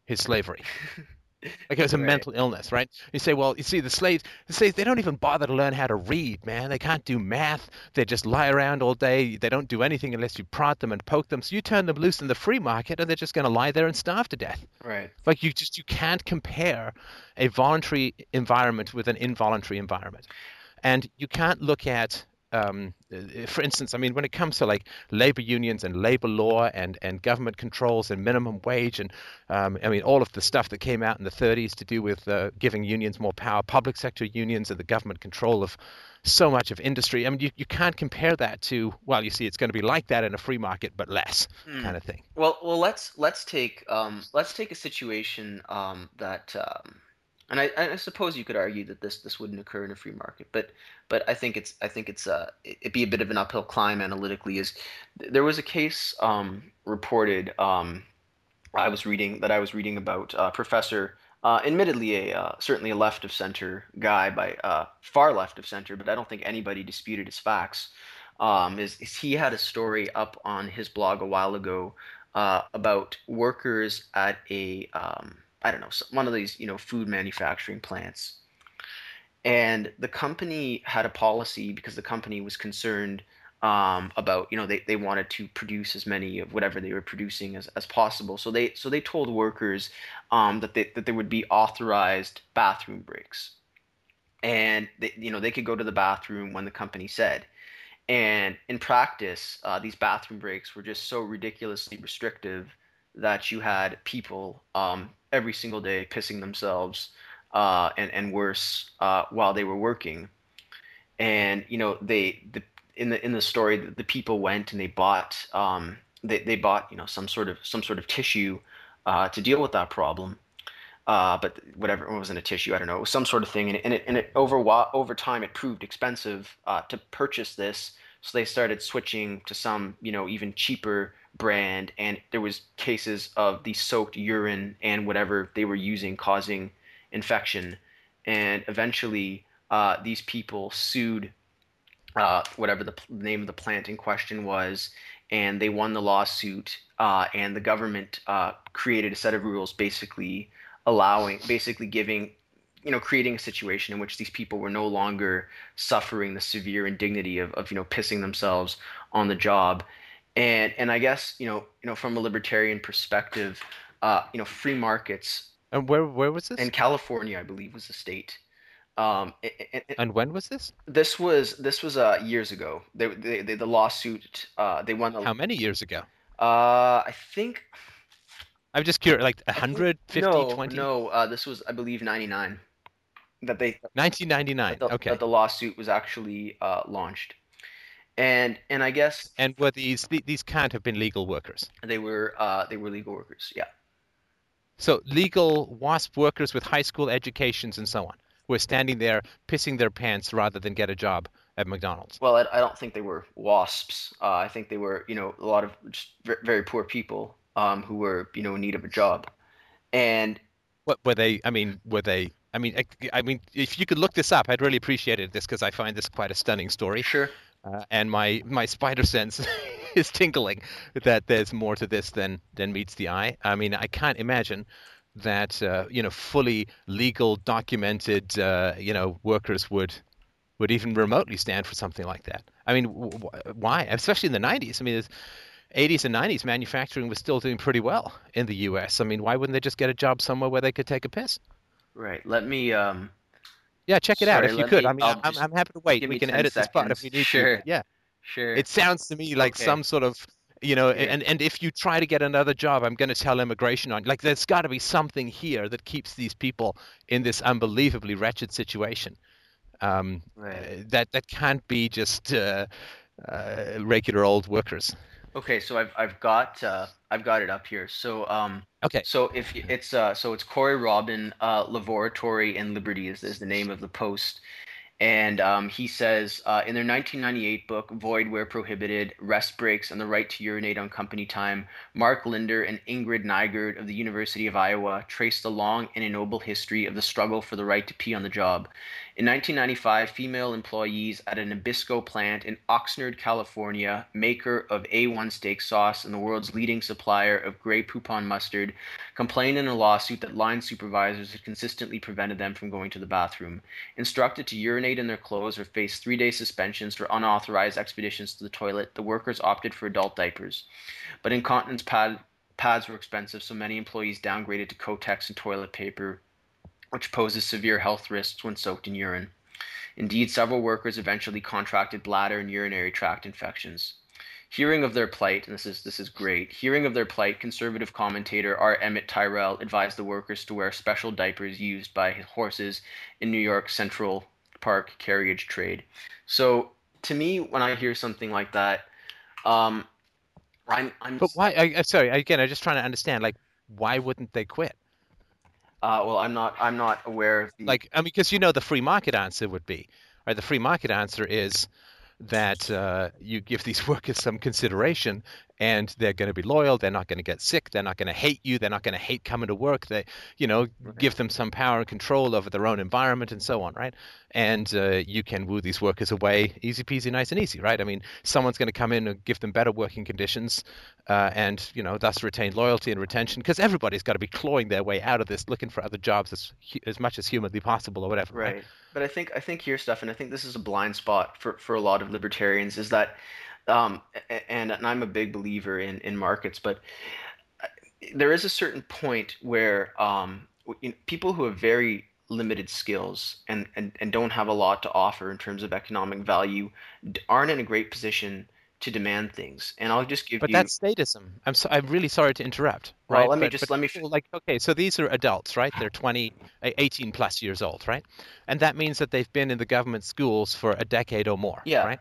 his slavery. Like it was a right. mental illness, right? You say, well, you see, the slaves, the slaves, they don't even bother to learn how to read, man. They can't do math. They just lie around all day. They don't do anything unless you prod them and poke them. So you turn them loose in the free market, and they're just going to lie there and starve to death. Right. Like you just you can't compare a voluntary environment with an involuntary environment, and you can't look at um, uh, for instance, I mean, when it comes to like labor unions and labor law and, and government controls and minimum wage and um, I mean, all of the stuff that came out in the 30s to do with uh, giving unions more power, public sector unions and the government control of so much of industry. I mean, you, you can't compare that to well, you see, it's going to be like that in a free market, but less mm. kind of thing. Well, well, let's let's take um, let's take a situation um, that um, and I, I, suppose you could argue that this this wouldn't occur in a free market, but but I think it's I think it's uh it'd be a bit of an uphill climb analytically. Is there was a case um, reported um, I was reading that I was reading about Professor, uh, admittedly a uh, certainly a left of center guy by uh, far left of center, but I don't think anybody disputed his facts. Um, is, is he had a story up on his blog a while ago uh, about workers at a um, I don't know, one of these, you know, food manufacturing plants. And the company had a policy because the company was concerned um, about, you know, they, they wanted to produce as many of whatever they were producing as, as possible. So they so they told workers um, that they, that there would be authorized bathroom breaks, and they, you know they could go to the bathroom when the company said. And in practice, uh, these bathroom breaks were just so ridiculously restrictive that you had people um, every single day pissing themselves uh, and and worse uh, while they were working. And you know they the in the in the story the, the people went and they bought um, they they bought you know some sort of some sort of tissue uh, to deal with that problem. Uh, but whatever it wasn't a tissue, I don't know. It was some sort of thing, and it, and it, and it over over time it proved expensive uh, to purchase this. So they started switching to some, you know, even cheaper brand, and there was cases of the soaked urine and whatever they were using causing infection, and eventually uh, these people sued uh, whatever the name of the plant in question was, and they won the lawsuit, uh, and the government uh, created a set of rules basically allowing, basically giving you know creating a situation in which these people were no longer suffering the severe indignity of, of you know pissing themselves on the job and and I guess you know you know from a libertarian perspective, uh, you know free markets. And where where was this? In California, I believe was the state. Um, and, and, when was this? This was this was uh, years ago. They, they, they the lawsuit. Uh, they won. The, How many years ago? Uh, I think. I'm just curious, like 150, no, 20? No, uh, this was I believe 99. That they. 1999. That the, okay. That the lawsuit was actually uh, launched and and I guess and were these these can't have been legal workers? They were uh, they were legal workers, yeah. So legal WASP workers with high school educations and so on were standing there pissing their pants rather than get a job at McDonald's. Well, I, I don't think they were WASPs. Uh, I think they were you know a lot of just very poor people um, who were you know in need of a job, and what were they? I mean, were they? I mean, I, I mean, if you could look this up, I'd really appreciate it. This because I find this quite a stunning story. Sure uh, and my my spider sense is tingling that there's more to this than than meets the eye. I mean, I can't imagine that uh, you know fully legal, documented uh, you know workers would would even remotely stand for something like that. I mean, w- why? Especially in the '90s. I mean, 80s and 90s, manufacturing was still doing pretty well in the U.S. I mean, why wouldn't they just get a job somewhere where they could take a piss? Right. Let me. Um, yeah, check it sorry, out if you could. Me, I mean, I'll I'm, I'm happy to wait. We can 10 edit this part if we need Sure. to. Yeah, Sure. it sounds to me like Okay. some sort of, you know, Yeah. and and if you try to get another job, I'm going to tell immigration on. Like, there's got to be something here that keeps these people in this unbelievably wretched situation. Um, Right. uh, that that can't be just uh, uh, regular old workers. Okay, so I've I've got uh, I've got it up here. So um, Okay. so if y- it's uh, so it's Corey Robin, uh, Lavatory and Liberty is, is the name of the post, and um, he says uh, in their 1998 book Void Where Prohibited: Rest Breaks and the Right to Urinate on Company Time, Marc Linder and Ingrid Nygaard of the University of Iowa traced the long and ennoble history of the struggle for the right to pee on the job. In 1995, female employees at an Nabisco plant in Oxnard, California, maker of A1 steak sauce and the world's leading supplier of Grey Poupon mustard, complained in a lawsuit that line supervisors had consistently prevented them from going to the bathroom. Instructed to urinate in their clothes or face three day suspensions for unauthorized expeditions to the toilet, the workers opted for adult diapers. But incontinence pad, pads were expensive, so many employees downgraded to Kotex and toilet paper, which poses severe health risks when soaked in urine. Indeed, several workers eventually contracted bladder and urinary tract infections. Hearing of their plight, and this is this is great. Hearing of their plight, conservative commentator R. Emmett Tyrrell advised the workers to wear special diapers used by horses in New York Central Park carriage trade. So, to me, when I hear something like that, um, I'm I'm But why? I, sorry, again, I'm just trying to understand. Like, why wouldn't they quit? Uh, well, I'm not I'm not aware of the Like, I mean, because you know the free market answer would be, right? The free market answer is that uh, you give these workers some consideration and they're going to be loyal. They're not going to get sick. They're not going to hate you. They're not going to hate coming to work. They, you know, give them some power and control over their own environment and so on, right? And uh, you can woo these workers away, easy peasy, nice and easy, right? I mean, someone's going to come in and give them better working conditions, uh, and you know, thus retain loyalty and retention, because everybody's got to be clawing their way out of this, looking for other jobs as as much as humanly possible, or whatever. Right. But I think I think here, Stefan, I think this is a blind spot for, for a lot of libertarians is that, um, and, and I'm a big believer in, in markets, but uh, there is a certain point where um, you know, people who have very limited skills and, and, and don't have a lot to offer in terms of economic value aren't in a great position to demand things. And I'll just give But you. that's statism. I'm so, I'm really sorry to interrupt. Well, right? let me But- just- but let me like okay, so these are adults, right? They're 20, uh, 18 plus years old, right? And that means that they've been in the government schools for a decade or more, Yeah. right?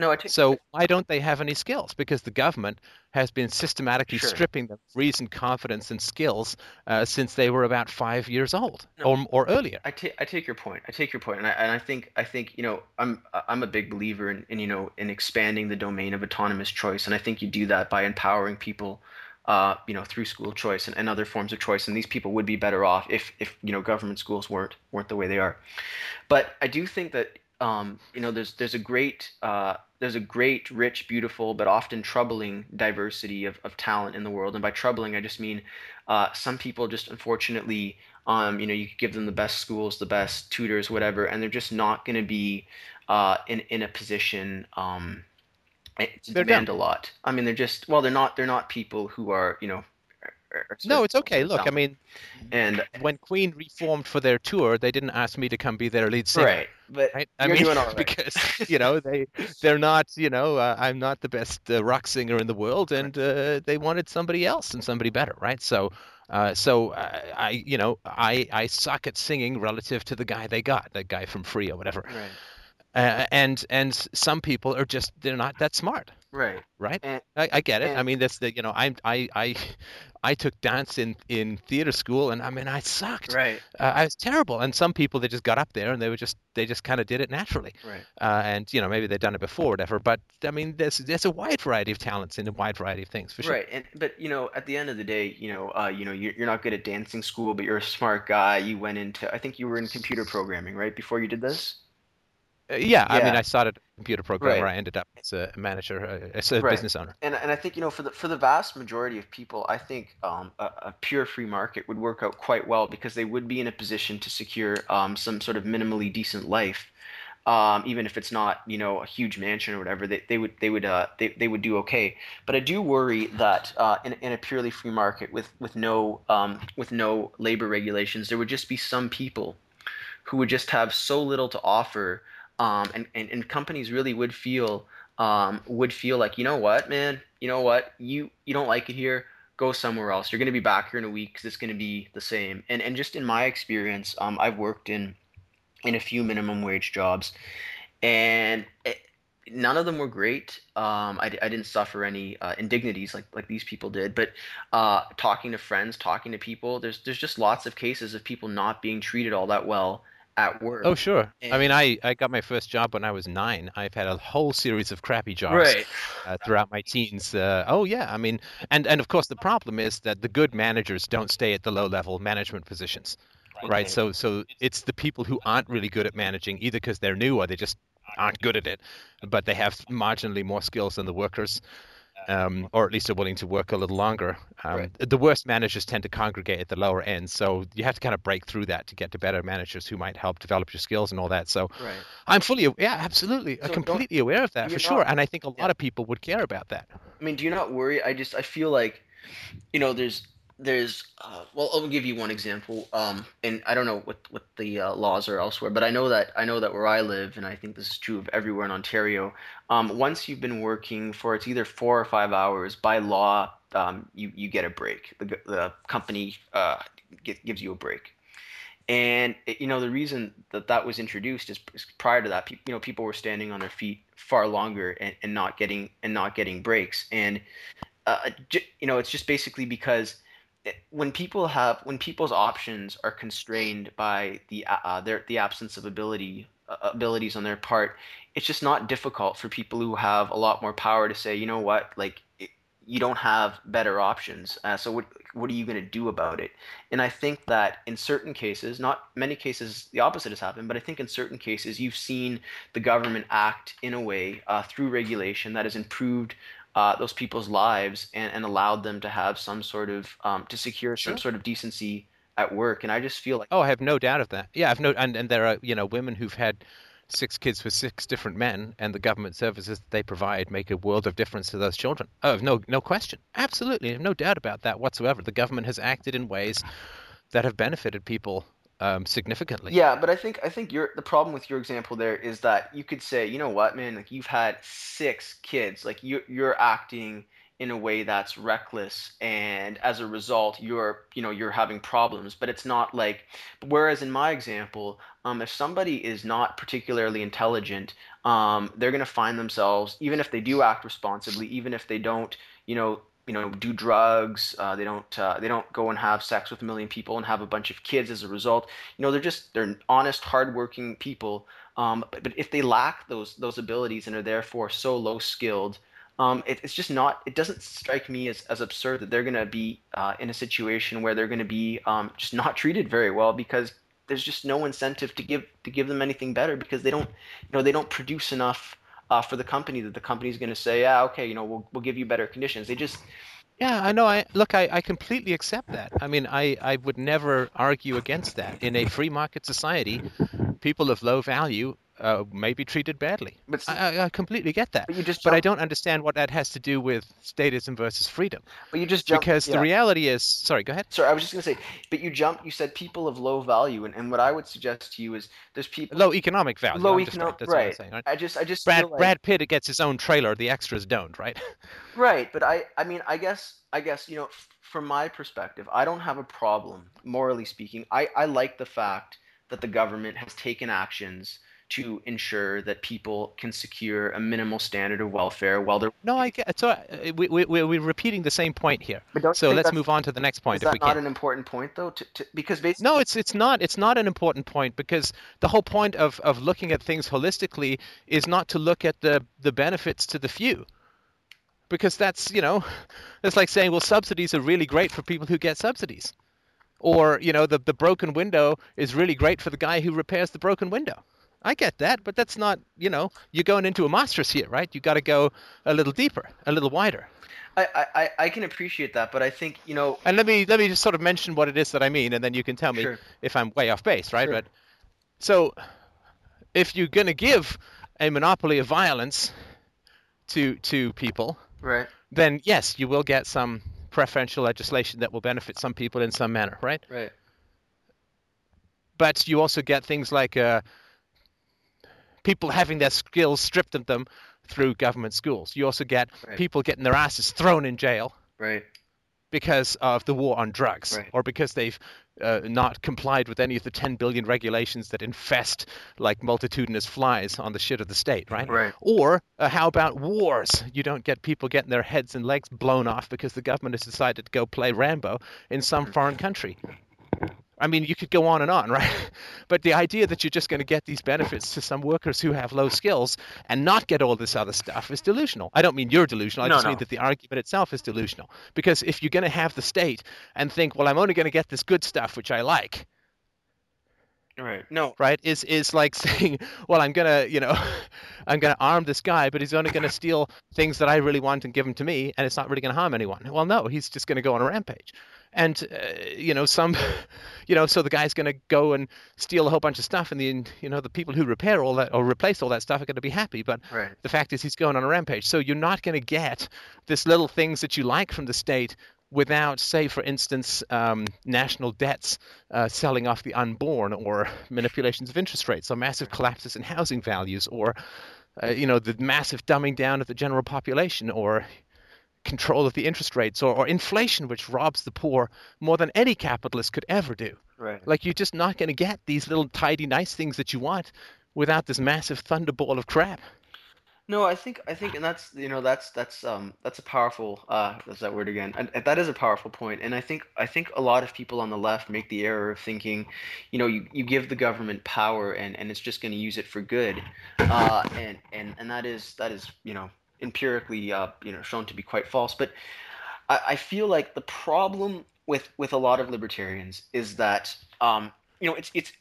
No, I take So why don't they have any skills? Because the government has been systematically Sure. stripping them of reason, confidence, and skills uh, since they were about five years old No. or or earlier. I take I take your point. I take your point, and I and I think I think you know I'm I'm a big believer in, in you know in expanding the domain of autonomous choice, and I think you do that by empowering people, uh, you know, through school choice and, and other forms of choice. And these people would be better off if if you know government schools weren't weren't the way they are. But I do think that um, you know there's there's a great uh, there's a great, rich, beautiful, but often troubling diversity of, of talent in the world. And by troubling, I just mean uh, some people just unfortunately um, you know, you give them the best schools, the best tutors, whatever, and they're just not going to be uh, in in a position um, eh, to They're demand dumb. a lot. I mean, they're just well, they're not they're not people who are you know. are- are No, it's okay. Look, I mean, and when Queen reformed for their tour, they didn't ask me to come be their lead singer. right, but? I You're mean, right. because you know they they're not, you know, uh, I'm not the best uh, rock singer in the world, and uh, they wanted somebody else and somebody better, right? So, uh, so uh, I, you know, I I suck at singing relative to the guy they got, the guy from Free or whatever, right, uh, and and some people are just they're not that smart, right, right? and I, I get it. I mean, that's the you know, I I I I took dance in in theater school, and I mean, I sucked. right, Uh, I was terrible, and some people they just got up there and they were just they just kind of did it naturally right. uh, and you know maybe they've done it before, whatever. But I mean, there's there's a wide variety of talents in a wide variety of things for sure. Right, and but you know, at the end of the day, you know, uh, you know, you're, you're not good at dancing school, but you're a smart guy. You went into, I think you were in computer programming, right, before you did this? Uh, yeah, I mean, I started a computer programmer. Right. I ended up as a manager, uh, as a Right. business owner. And and I think you know, for the for the vast majority of people, I think um, a, a pure free market would work out quite well because they would be in a position to secure um, some sort of minimally decent life. um, even if it's not you know a huge mansion or whatever, they, they would they would uh, they, they would do okay. But I do worry that uh, in, in a purely free market with with no um, with no labor regulations, there would just be some people who would just have so little to offer, um, and, and and companies really would feel um, would feel like you know what man, you know what you you don't like it here. Go somewhere else. You're going to be back here in a week because it's going to be the same. And and just in my experience, um, I've worked in in a few minimum wage jobs, and it, none of them were great. Um, I, I didn't suffer any uh, indignities like like these people did, but uh, talking to friends, talking to people, there's there's just lots of cases of people not being treated all that well at work. Oh sure. And, I mean, I, I got my first job when I was nine. I've had a whole series of crappy jobs right. uh, throughout my teens. Uh, oh yeah. I mean, and and of course the problem is that the good managers don't stay at the low level management positions right? So so it's the people who aren't really good at managing either because they're new or they just aren't good at it, but they have marginally more skills than the workers. Um, or at least are willing to work a little longer. Um, right. The worst managers tend to congregate at the lower end, so you have to kind of break through that to get to better managers who might help develop your skills and all that. So right. I'm fully, yeah, absolutely, so completely aware of that for sure, and I think a lot yeah. of people would care about that. I mean, do you not worry? I just I feel like, you know, there's there's uh, well i'll give you one example um, and i don't know what, what the uh, laws are elsewhere but i know that i know that where i live and i think this is true of everywhere in ontario um, once you've been working for it's either four or five hours by law um, you, you get a break. The, the company uh, get, gives you a break. And you know the reason that that was introduced is, is prior to that pe- you know people were standing on their feet far longer and, and not getting and not getting breaks. And uh, you know it's just basically because when people have when people's options are constrained by the uh, their the absence of ability uh, abilities on their part, it's just not difficult for people who have a lot more power to say, you know what, like it, you don't have better options. Uh, so what what are you going to do about it? And I think that in certain cases, not many cases, the opposite has happened, but I think in certain cases, you've seen the government act in a way uh, through regulation that has improved uh, those people's lives and, and allowed them to have some sort of um, to secure some sort of decency at work. And I just feel like oh, I have no doubt of that. Yeah, I've no and and there are you know women who've had six kids with six different men, and the government services that they provide make a world of difference to those children. Oh, no, no question, absolutely, no doubt about that whatsoever. The government has acted in ways that have benefited people um, significantly. Yeah, but I think I think your the problem with your example there is that you could say, you know what, man, like you've had six kids, like you you're acting in a way that's reckless and as a result you're you know you're having problems but it's not like whereas in my example um, if somebody is not particularly intelligent um, they're going to find themselves even if they do act responsibly even if they don't you know you know do drugs uh, they don't uh, they don't go and have sex with a million people and have a bunch of kids as a result. You know they're just they're honest hardworking people um, but, but if they lack those those abilities and are therefore so low skilled um, it, it's just not it doesn't strike me as, as absurd that they're going to be uh, in a situation where they're going to be um, just not treated very well because there's just no incentive to give to give them anything better because they don't you know they don't produce enough uh, for the company that the company's going to say, yeah, okay, you know, we'll we'll give you better conditions. They just yeah, I know. I look. I, I completely accept that. I mean, I, I would never argue against that. In a free market society, people of low value uh, may be treated badly. But I, I completely get that. But you just but I don't understand what that has to do with statism versus freedom. But you just jump, because yeah. the reality is. Sorry, go ahead. Sorry, I was just going to say. But you jumped. You said people of low value, and, and what I would suggest to you is there's people low economic value. Low economic. Right. Saying, right. I just I just Brad like, Brad Pitt gets his own trailer. The extras don't. Right. Right, but I I mean I guess I guess you know from my perspective I don't have a problem morally speaking. I I like the fact that the government has taken actions to ensure that people can secure a minimal standard of welfare while they're no i get so uh, we, we, we're repeating the same point here. So let's move on to the next point is that if we not can. an important point though to, to, because basically no it's it's not it's not an important point because the whole point of of looking at things holistically is not to look at the the benefits to the few. Because that's you know it's like saying well subsidies are really great for people who get subsidies. Or you know the the broken window is really great for the guy who repairs the broken window I get that, but that's not, you know, you're going into a monstrous here, right? You got to go a little deeper, a little wider. I, I, I can appreciate that, but I think you know. And let me let me just sort of mention what it is that I mean, and then you can tell me sure. if I'm way off base, right? Sure. But so if you're going to give a monopoly of violence to to people, Right. then yes, you will get some preferential legislation that will benefit some people in some manner, right? Right. But you also get things like uh, people having their skills stripped of them through government schools. You also get Right. people getting their asses thrown in jail Right. because of the war on drugs Right. or because they've uh, not complied with any of the 10 billion regulations that infest like multitudinous flies on the shit of the state, right? Right. Or uh, how about wars? You don't get people getting their heads and legs blown off because the government has decided to go play Rambo in some foreign country. I mean, you could go on and on, right? But the idea that you're just going to get these benefits to some workers who have low skills and not get all this other stuff is delusional. I don't mean you're delusional. I No, just no. mean that the argument itself is delusional. Because if you're going to have the state and think, well, I'm only going to get this good stuff which I like, Right. No. right? Is is like saying, well, I'm gonna, you know, I'm gonna arm this guy, but he's only gonna steal things that I really want and give them to me, and it's not really gonna harm anyone. Well, no, he's just gonna go on a rampage, and uh, you know, some, you know, so the guy's gonna go and steal a whole bunch of stuff, and the, you know, the people who repair all that or replace all that stuff are gonna be happy, but Right. the fact is he's going on a rampage. So you're not going to get this little things that you like from the state without, say, for instance, um, national debts uh, selling off the unborn, or manipulations of interest rates, or massive collapses in housing values, or uh, you know the massive dumbing down of the general population, or control of the interest rates, or, or inflation, which robs the poor more than any capitalist could ever do. Right. Like you're just not going to get these little tidy, nice things that you want without this massive thunderball of crap. No, I think I think, and that's you know that's that's um that's a powerful uh that's that word again, and, and that is a powerful point. And I think I think a lot of people on the left make the error of thinking, you know, you, you give the government power and, and it's just going to use it for good, uh, and and and that is that is you know empirically uh you know shown to be quite false. But I, I feel like the problem with with a lot of libertarians is that um you know it's it's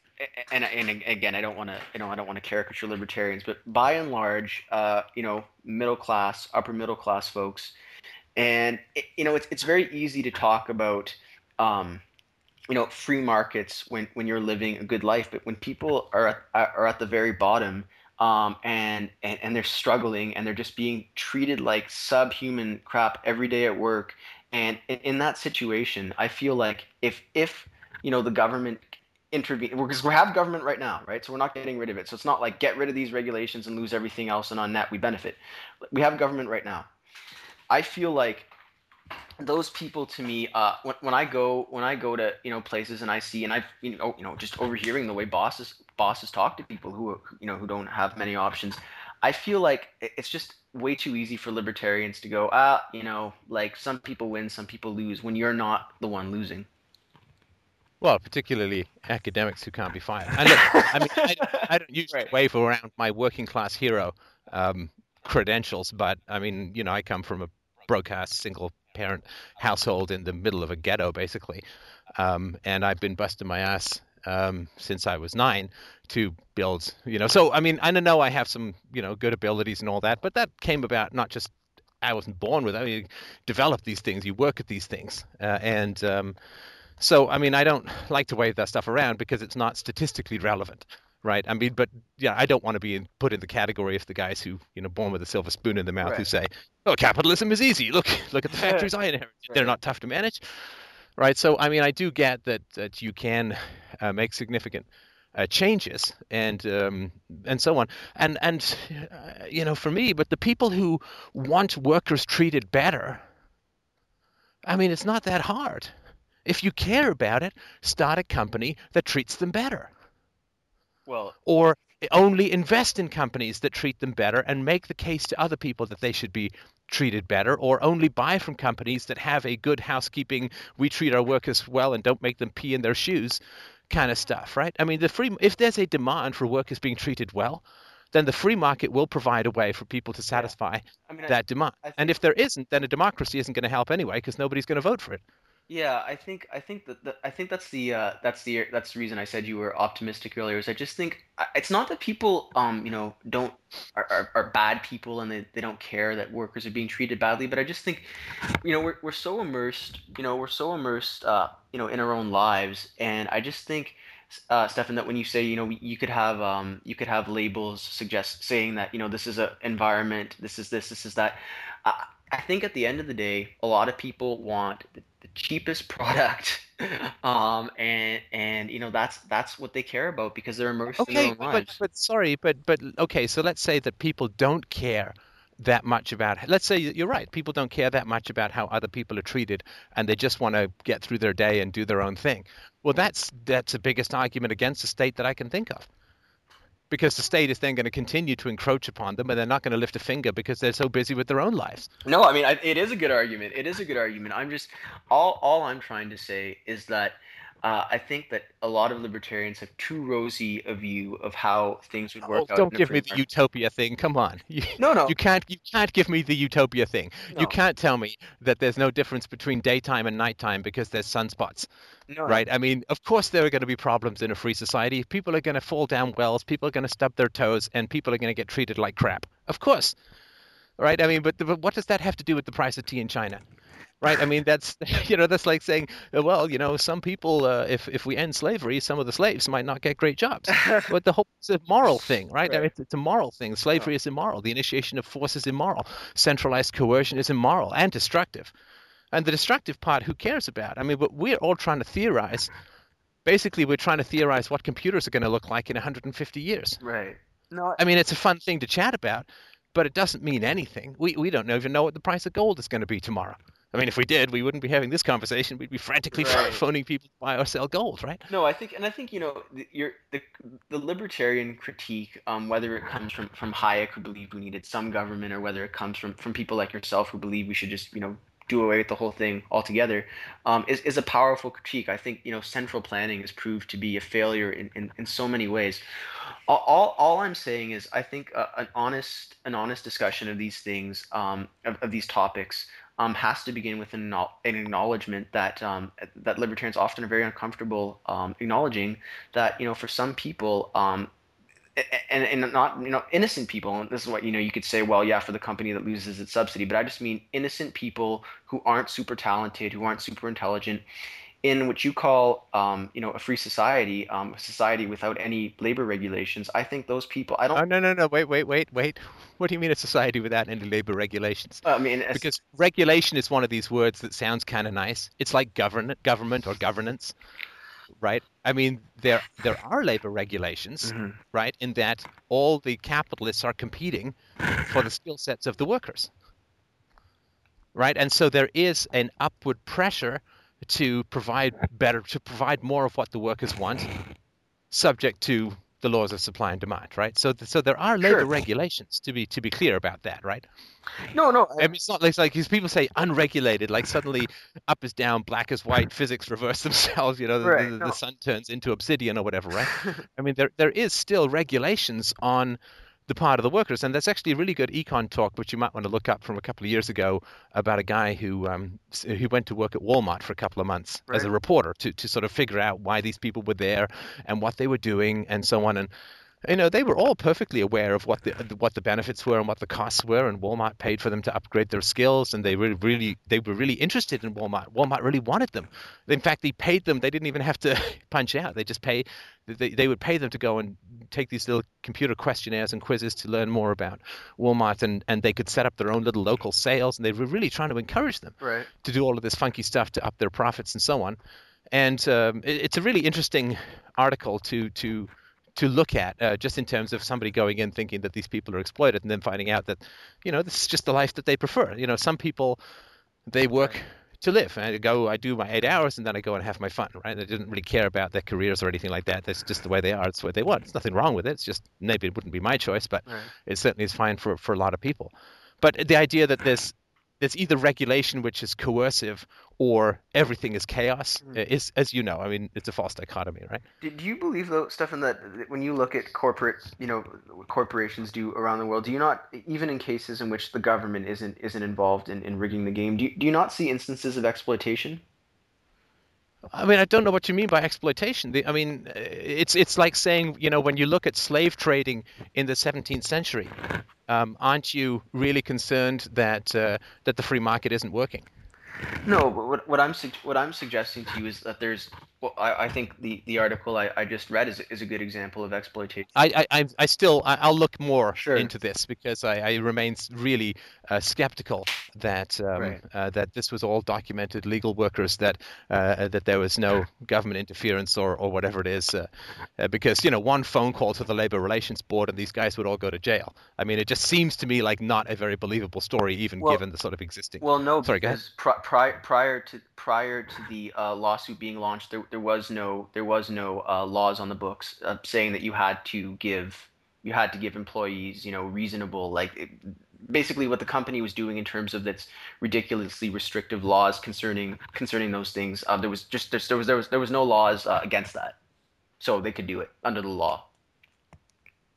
and and again, I don't want to, you know, I don't want to caricature libertarians, but by and large, uh, you know, middle class, upper middle class folks, and it, you know, it's it's very easy to talk about, um, you know, free markets when when you're living a good life, but when people are at, are at the very bottom, um, and, and and they're struggling and they're just being treated like subhuman crap every day at work, and in, in that situation, I feel like if if you know the government intervene because we have government right now right? So we're not getting rid of it. So it's not like get rid of these regulations and lose everything else and on net we benefit. We have government right now. I feel like those people to me uh, when, when i go when i go to you know places and i see and i've you know you know just overhearing the way bosses bosses talk to people who you know who don't have many options i feel like it's just way too easy for libertarians to go ah you know like some people win some people lose when you're not the one losing Well, particularly academics who can't be fired. And look, I mean, I don't, I don't usually Right. wave around my working class hero um, credentials, but I mean, you know, I come from a broadcast single parent household in the middle of a ghetto, basically, um, and I've been busting my ass um, since I was nine to build, you know. So I mean, I know I have some, you know, good abilities and all that, but that came about not just I wasn't born with. it. I mean, you develop these things, you work at these things, uh, and um, so, I mean, I don't like to wave that stuff around because it's not statistically relevant, right? I mean, but yeah, I don't want to be in, put in the category of the guys who, you know, born with a silver spoon in their mouth, who say, "Oh, capitalism is easy. Look, look at the factories I inherited. They're not tough to manage." Right. So, I mean, I do get that that you can uh, make significant uh, changes and um, and so on. And and uh, you know, for me, but the people who want workers treated better, I mean, it's not that hard. If you care about it, start a company that treats them better. Well Or only invest in companies that treat them better and make the case to other people that they should be treated better. Or only buy from companies that have a good housekeeping, we treat our workers well and don't make them pee in their shoes kind of stuff, right? I mean, the free if there's a demand for workers being treated well, then the free market will provide a way for people to satisfy i mean I- that demand. I and if there isn't, then a democracy isn't going to help anyway because nobody's going to vote for it. Yeah, I think I think that, that I think that's the uh, that's the that's the reason I said you were optimistic earlier. Is I just think it's not that people um you know don't are, are, are bad people and they, they don't care that workers are being treated badly, but I just think you know we're we're so immersed you know we're so immersed uh you know in our own lives, and I just think uh, Stefan, that when you say, you know, you could have um, you could have labels suggest saying that, you know, this is a environment, this is this, this is that. I, I think at the end of the day, a lot of people want cheapest product, um, and and you know that's that's what they care about because they're immersed in their Okay, own but lives. but sorry, but but okay, so let's say that people don't care that much about let's say you're right people don't care that much about how other people are treated and they just want to get through their day and do their own thing. Well that's that's the biggest argument against the state that i can think of because the state is then going to continue to encroach upon them and they're not going to lift a finger because they're so busy with their own lives No, I mean I, it is a good argument. It is a good argument. I'm just all all I'm trying to say is that uh, I think that a lot of libertarians have too rosy a view of how things would work oh, out. don't give me the market. utopia thing come on you, No, no, you can't you can't give me the utopia thing no, you can't tell me that there's no difference between daytime and nighttime because there's sunspots no. right? I mean, of course, there are going to be problems in a free society. People are going to fall down wells, people are going to stub their toes, and people are going to get treated like crap. Of course, right? I mean, but, but what does that have to do with the price of tea in China? Right? I mean, that's you know, that's like saying, uh, well, you know, some people, uh, if if we end slavery, some of the slaves might not get great jobs. But the whole it's a moral thing, right? I mean, it's, it's a moral thing. Slavery is immoral. The initiation of force is immoral. Centralized coercion is immoral and destructive. And the destructive part, who cares about? I mean, but we're all trying to theorize. Basically, we're trying to theorize what computers are going to look like in 150 years. Right. No. I mean, it's a fun thing to chat about, but it doesn't mean anything. We, we don't even know what the price of gold is going to be tomorrow. I mean, if we did, we wouldn't be having this conversation. We'd be frantically Right. phoning people to buy or sell gold, right? No, I think, and I think you know, the, your the the libertarian critique, um, whether it comes from from Hayek who believed we needed some government, or whether it comes from from people like yourself who believe we should just you know do away with the whole thing altogether, um, is is a powerful critique. I think you know central planning has proved to be a failure in in, in so many ways. All, all, all I'm saying is I think uh, an honest an honest discussion of these things um, of, of these topics um, has to begin with an, an acknowledgement that um, that libertarians often are very uncomfortable um, acknowledging that you know for some people um, and, and not you know innocent people and this is what you know you could say well yeah for the company that loses its subsidy but i just mean innocent people who aren't super talented who aren't super intelligent in what you call um, you know a free society um, a society without any labor regulations i think those people i don't Oh, no, no, no. Wait, wait, wait, wait. What do you mean a society without any labor regulations? i mean as- Because regulation is one of these words that sounds kind of nice. It's like government, government or governance, right? I mean, there there are labor regulations, Mhm. right? In that all the capitalists are competing for the skill sets of the workers, right? And so there is an upward pressure to provide better, to provide more of what the workers want, subject to the laws of supply and demand, right? So, th- so there are labor Sure. regulations to be to be clear about that, right? no no I mean, it's not like, like people say unregulated, like suddenly up is down, black is white, physics reverse themselves. You know, the, Right, the, no. the sun turns into obsidian or whatever, right? I mean, there there is still regulations on the part of the workers, and that's actually a really good econ talk, which you might want to look up from a couple of years ago about a guy who um, who went to work at Walmart for a couple of months as a reporter to to sort of figure out why these people were there and what they were doing and so on. And you know they were all perfectly aware of what the what the benefits were and what the costs were and Walmart paid for them to upgrade their skills and they were really they were really interested in Walmart. Walmart really wanted them. In fact they paid them. They didn't even have to punch out. They just pay they, they would pay them to go and take these little computer questionnaires and quizzes to learn more about Walmart and and they could set up their own little local sales and they were really trying to encourage them right. to do all of this funky stuff to up their profits and so on. And um, it, it's a really interesting article to to to look at, uh, just in terms of somebody going in thinking that these people are exploited, and then finding out that, you know, this is just the life that they prefer. You know, some people they work to live. I go, I do my eight hours, and then I go and have my fun. Right? They didn't really care about their careers or anything like that. That's just the way they are. It's what they want. There's nothing wrong with it. It's just maybe it wouldn't be my choice, but right it certainly is fine for, for a lot of people. But the idea that there's there's either regulation which is coercive or everything is chaos uh, is, as you know, I mean, it's a false dichotomy, right? Do, do you believe though, Stefan, that when you look at corporate, you know, what corporations do around the world, do you not, even in cases in which the government isn't isn't involved in, in rigging the game, do you, do you not see instances of exploitation? I mean, I don't know what you mean by exploitation. The, I mean, uh, it's it's like saying, you know, when you look at slave trading in the 17th century, um, aren't you really concerned that uh, that the free market isn't working? No, what, what I'm sug- what I'm suggesting to you is that there's Well, I, I think the, the article I, I just read is, is a good example of exploitation. I, I, I still I, will look more sure. into this because I, I remain really uh, skeptical that um, right. uh, that this was all documented legal workers that uh, that there was no government interference or, or whatever it is uh, uh, because you know one phone call to the labor relations board and these guys would all go to jail. I mean, it just seems to me like not a very believable story, even well, given the sort of existing. Well, no, Sorry, because prior prior to prior to the uh, lawsuit being launched, there there was no there was no uh, laws on the books uh, saying that you had to give you had to give employees you know reasonable like it, basically what the company was doing in terms of its ridiculously restrictive laws concerning concerning those things. Uh, there was just there, there was there was there was no laws uh, against that, so they could do it under the law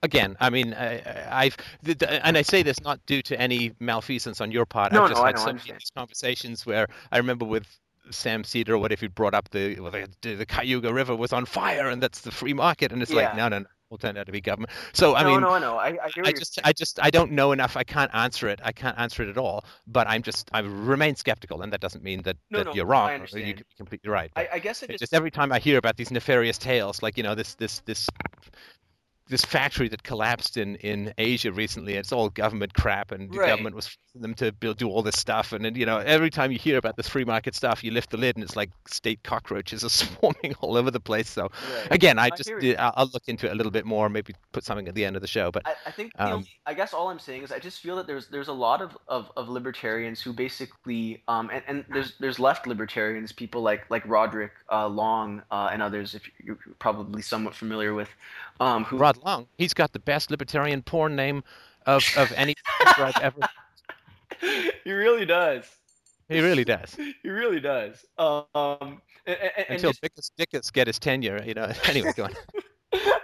again, I mean, I, have and I say this not due to any malfeasance on your part. No, I've just no, had so many of these conversations where I remember with Sam Seder, what if he brought up the well, the, the Cuyahoga River was on fire and that's the free market, and it's yeah. like no, no, no, will turn out to be government. So I no, mean, no, no, I, I, I just, I just, I don't know enough. I can't answer it. I can't answer it at all. But I'm just, I remain skeptical, and that doesn't mean that, no, that no, you're wrong I you could be completely right. I, I guess it just... just every time I hear about these nefarious tales, like you know, this, this, this this factory that collapsed in, in Asia recently. It's all government crap, and the right. government was them to build, do all this stuff. And, and you know, every time you hear about this free market stuff, you lift the lid, and it's like state cockroaches are swarming all over the place. So, right. again, I I just I'll, I'll look into it a little bit more, maybe put something at the end of the show. But I, I think the um, only, I guess all I'm saying is I just feel that there's there's a lot of, of, of libertarians who basically um and, and there's there's left libertarians people like like Roderick uh, Long uh, and others if you're probably somewhat familiar with um who Rod Long, he's got the best libertarian porn name of of any I've ever. he really does. He really does. He really does. Um, and, and, Until just, Dickus, Dickus get his tenure, you know. Anyway, go on.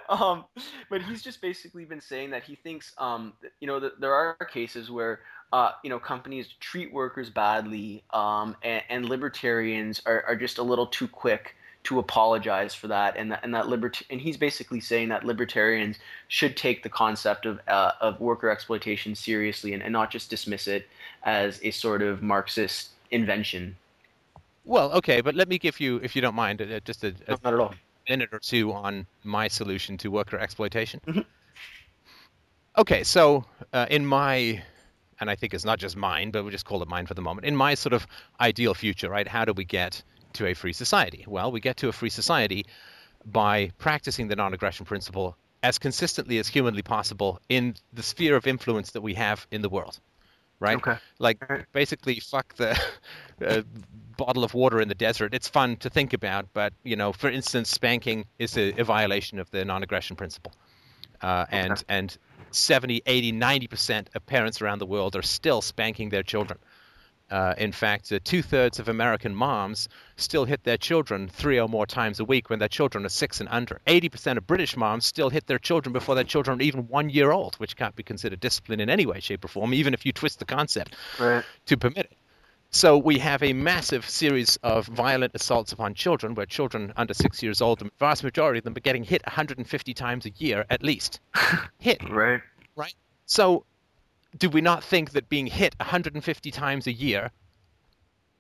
um, but he's just basically been saying that he thinks, um, you know, that there are cases where, uh, you know, companies treat workers badly, um, and, and libertarians are, are just a little too quick to apologize for that, and that and that libert- and he's basically saying that libertarians should take the concept of uh, of worker exploitation seriously and, and not just dismiss it as a sort of Marxist invention. Well, okay, but let me give you, if you don't mind, uh, just a, a not at all. minute or two on my solution to worker exploitation. Mhm. Okay, so uh, in my, and I think it's not just mine, but we'll just call it mine for the moment. In my sort of ideal future, right? How do we get to a free society? Well, we get to a free society by practicing the non-aggression principle as consistently as humanly possible in the sphere of influence that we have in the world. Right? Okay. Like basically, fuck the uh, bottle of water in the desert. It's fun to think about, but you know, for instance, spanking is a, a violation of the non-aggression principle. Uh, and Okay. and 70, 80, 90 percent of parents around the world are still spanking their children. Uh, in fact, uh, two thirds of American moms still hit their children three or more times a week when their children are six and under. 80% of British moms still hit their children before their children are even one year old, which can't be considered discipline in any way, shape, or form, even if you twist the concept Right. to permit it. So we have a massive series of violent assaults upon children, where children under six years old, the vast majority of them are getting hit 150 times a year at least. hit. Right. Right. So, do we not think that being hit 150 times a year,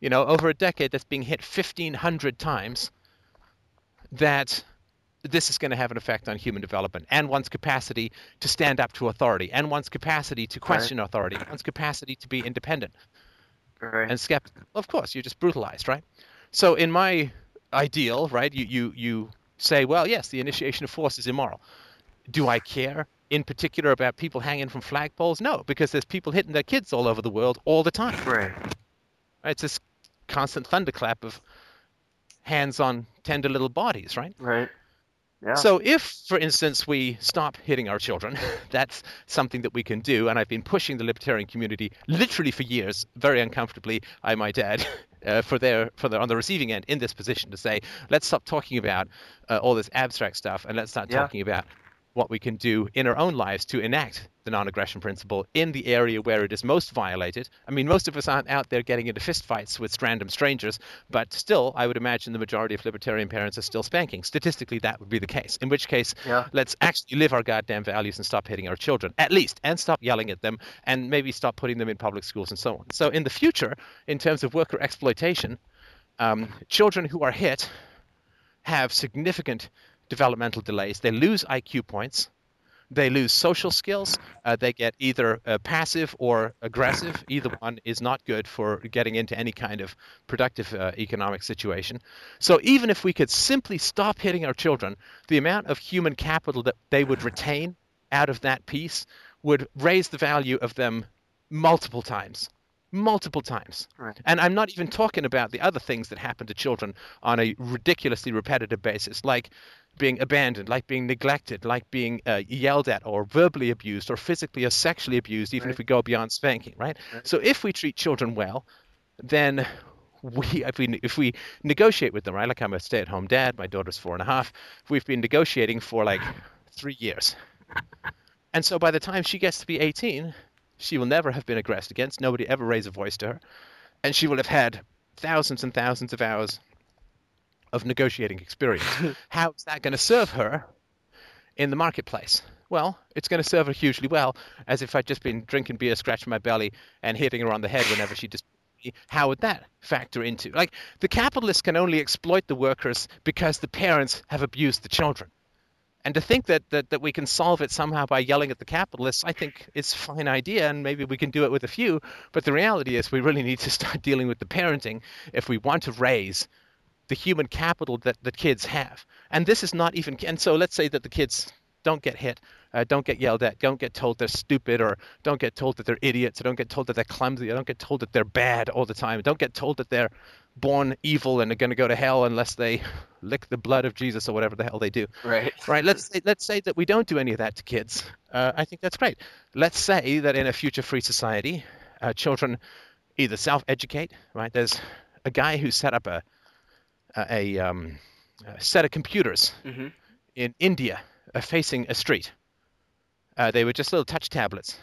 you know, over a decade that's being hit 1,500 times, that this is going to have an effect on human development and one's capacity to stand up to authority and one's capacity to question authority, one's capacity to be independent Right. and skeptical. Of course, you're just brutalized, right? So in my ideal, right, you you you say, well, yes, the initiation of force is immoral. Do I care in particular about people hanging from flagpoles? No, because there's people hitting their kids all over the world all the time. right. It's this constant thunderclap of hands on tender little bodies, right? Right. Yeah. So if, for instance, we stop hitting our children, that's something that we can do. And I've been pushing the libertarian community literally for years, very uncomfortably, I might add, uh, for their for their on the receiving end in this position to say, let's stop talking about uh, all this abstract stuff and let's start Yeah. talking about what we can do in our own lives to enact the non-aggression principle in the area where it is most violated. I mean, most of us aren't out there getting into fistfights with random strangers, but still, I would imagine the majority of libertarian parents are still spanking. Statistically, that would be the case. In which case, Yeah. let's actually live our goddamn values and stop hitting our children, at least, and stop yelling at them, and maybe stop putting them in public schools and so on. So, in the future, in terms of worker exploitation, um, children who are hit have significant developmental delays. They lose IQ points. They lose social skills. Uh, they get either uh, passive or aggressive. Either one is not good for getting into any kind of productive uh, economic situation. So, even if we could simply stop hitting our children, the amount of human capital that they would retain out of that piece would raise the value of them multiple times multiple times. Right. And I'm not even talking about the other things that happen to children on a ridiculously repetitive basis, like being abandoned, like being neglected, like being uh, yelled at or verbally abused or physically or sexually abused, even Right. if we go beyond spanking, right? Right. So if we treat children well, then we if we if we negotiate with them, right? Like I'm a stay-at-home dad, my daughter's four and a half. We've been negotiating for like three years, and so by the time she gets to be 18, she will never have been aggressed against. Nobody ever raised a voice to her, and she will have had thousands and thousands of hours of negotiating experience. How is that going to serve her in the marketplace? Well, it's going to serve her hugely well, as if I'd just been drinking beer, scratching my belly, and hitting her on the head whenever she just. How would that factor into? Like, the capitalists can only exploit the workers because the parents have abused the children. And to think that, that, that we can solve it somehow by yelling at the capitalists, I think is a fine idea, and maybe we can do it with a few. But the reality is, we really need to start dealing with the parenting if we want to raise the human capital that, the kids have. And this is not even, and so let's say that the kids don't get hit, uh, don't get yelled at, don't get told they're stupid, or don't get told that they're idiots, or don't get told that they're clumsy, or don't get told that they're bad all the time, don't get told that they're born evil and are going to go to hell unless they lick the blood of Jesus or whatever the hell they do. Right. Right. Let's say, let's say that we don't do any of that to kids. Uh, I think that's great. Let's say that in a future-free society, uh, children either self-educate. Right. There's a guy who set up a a, um, a set of computers hmm in India uh, facing a street. Uh, they were just little touch tablets,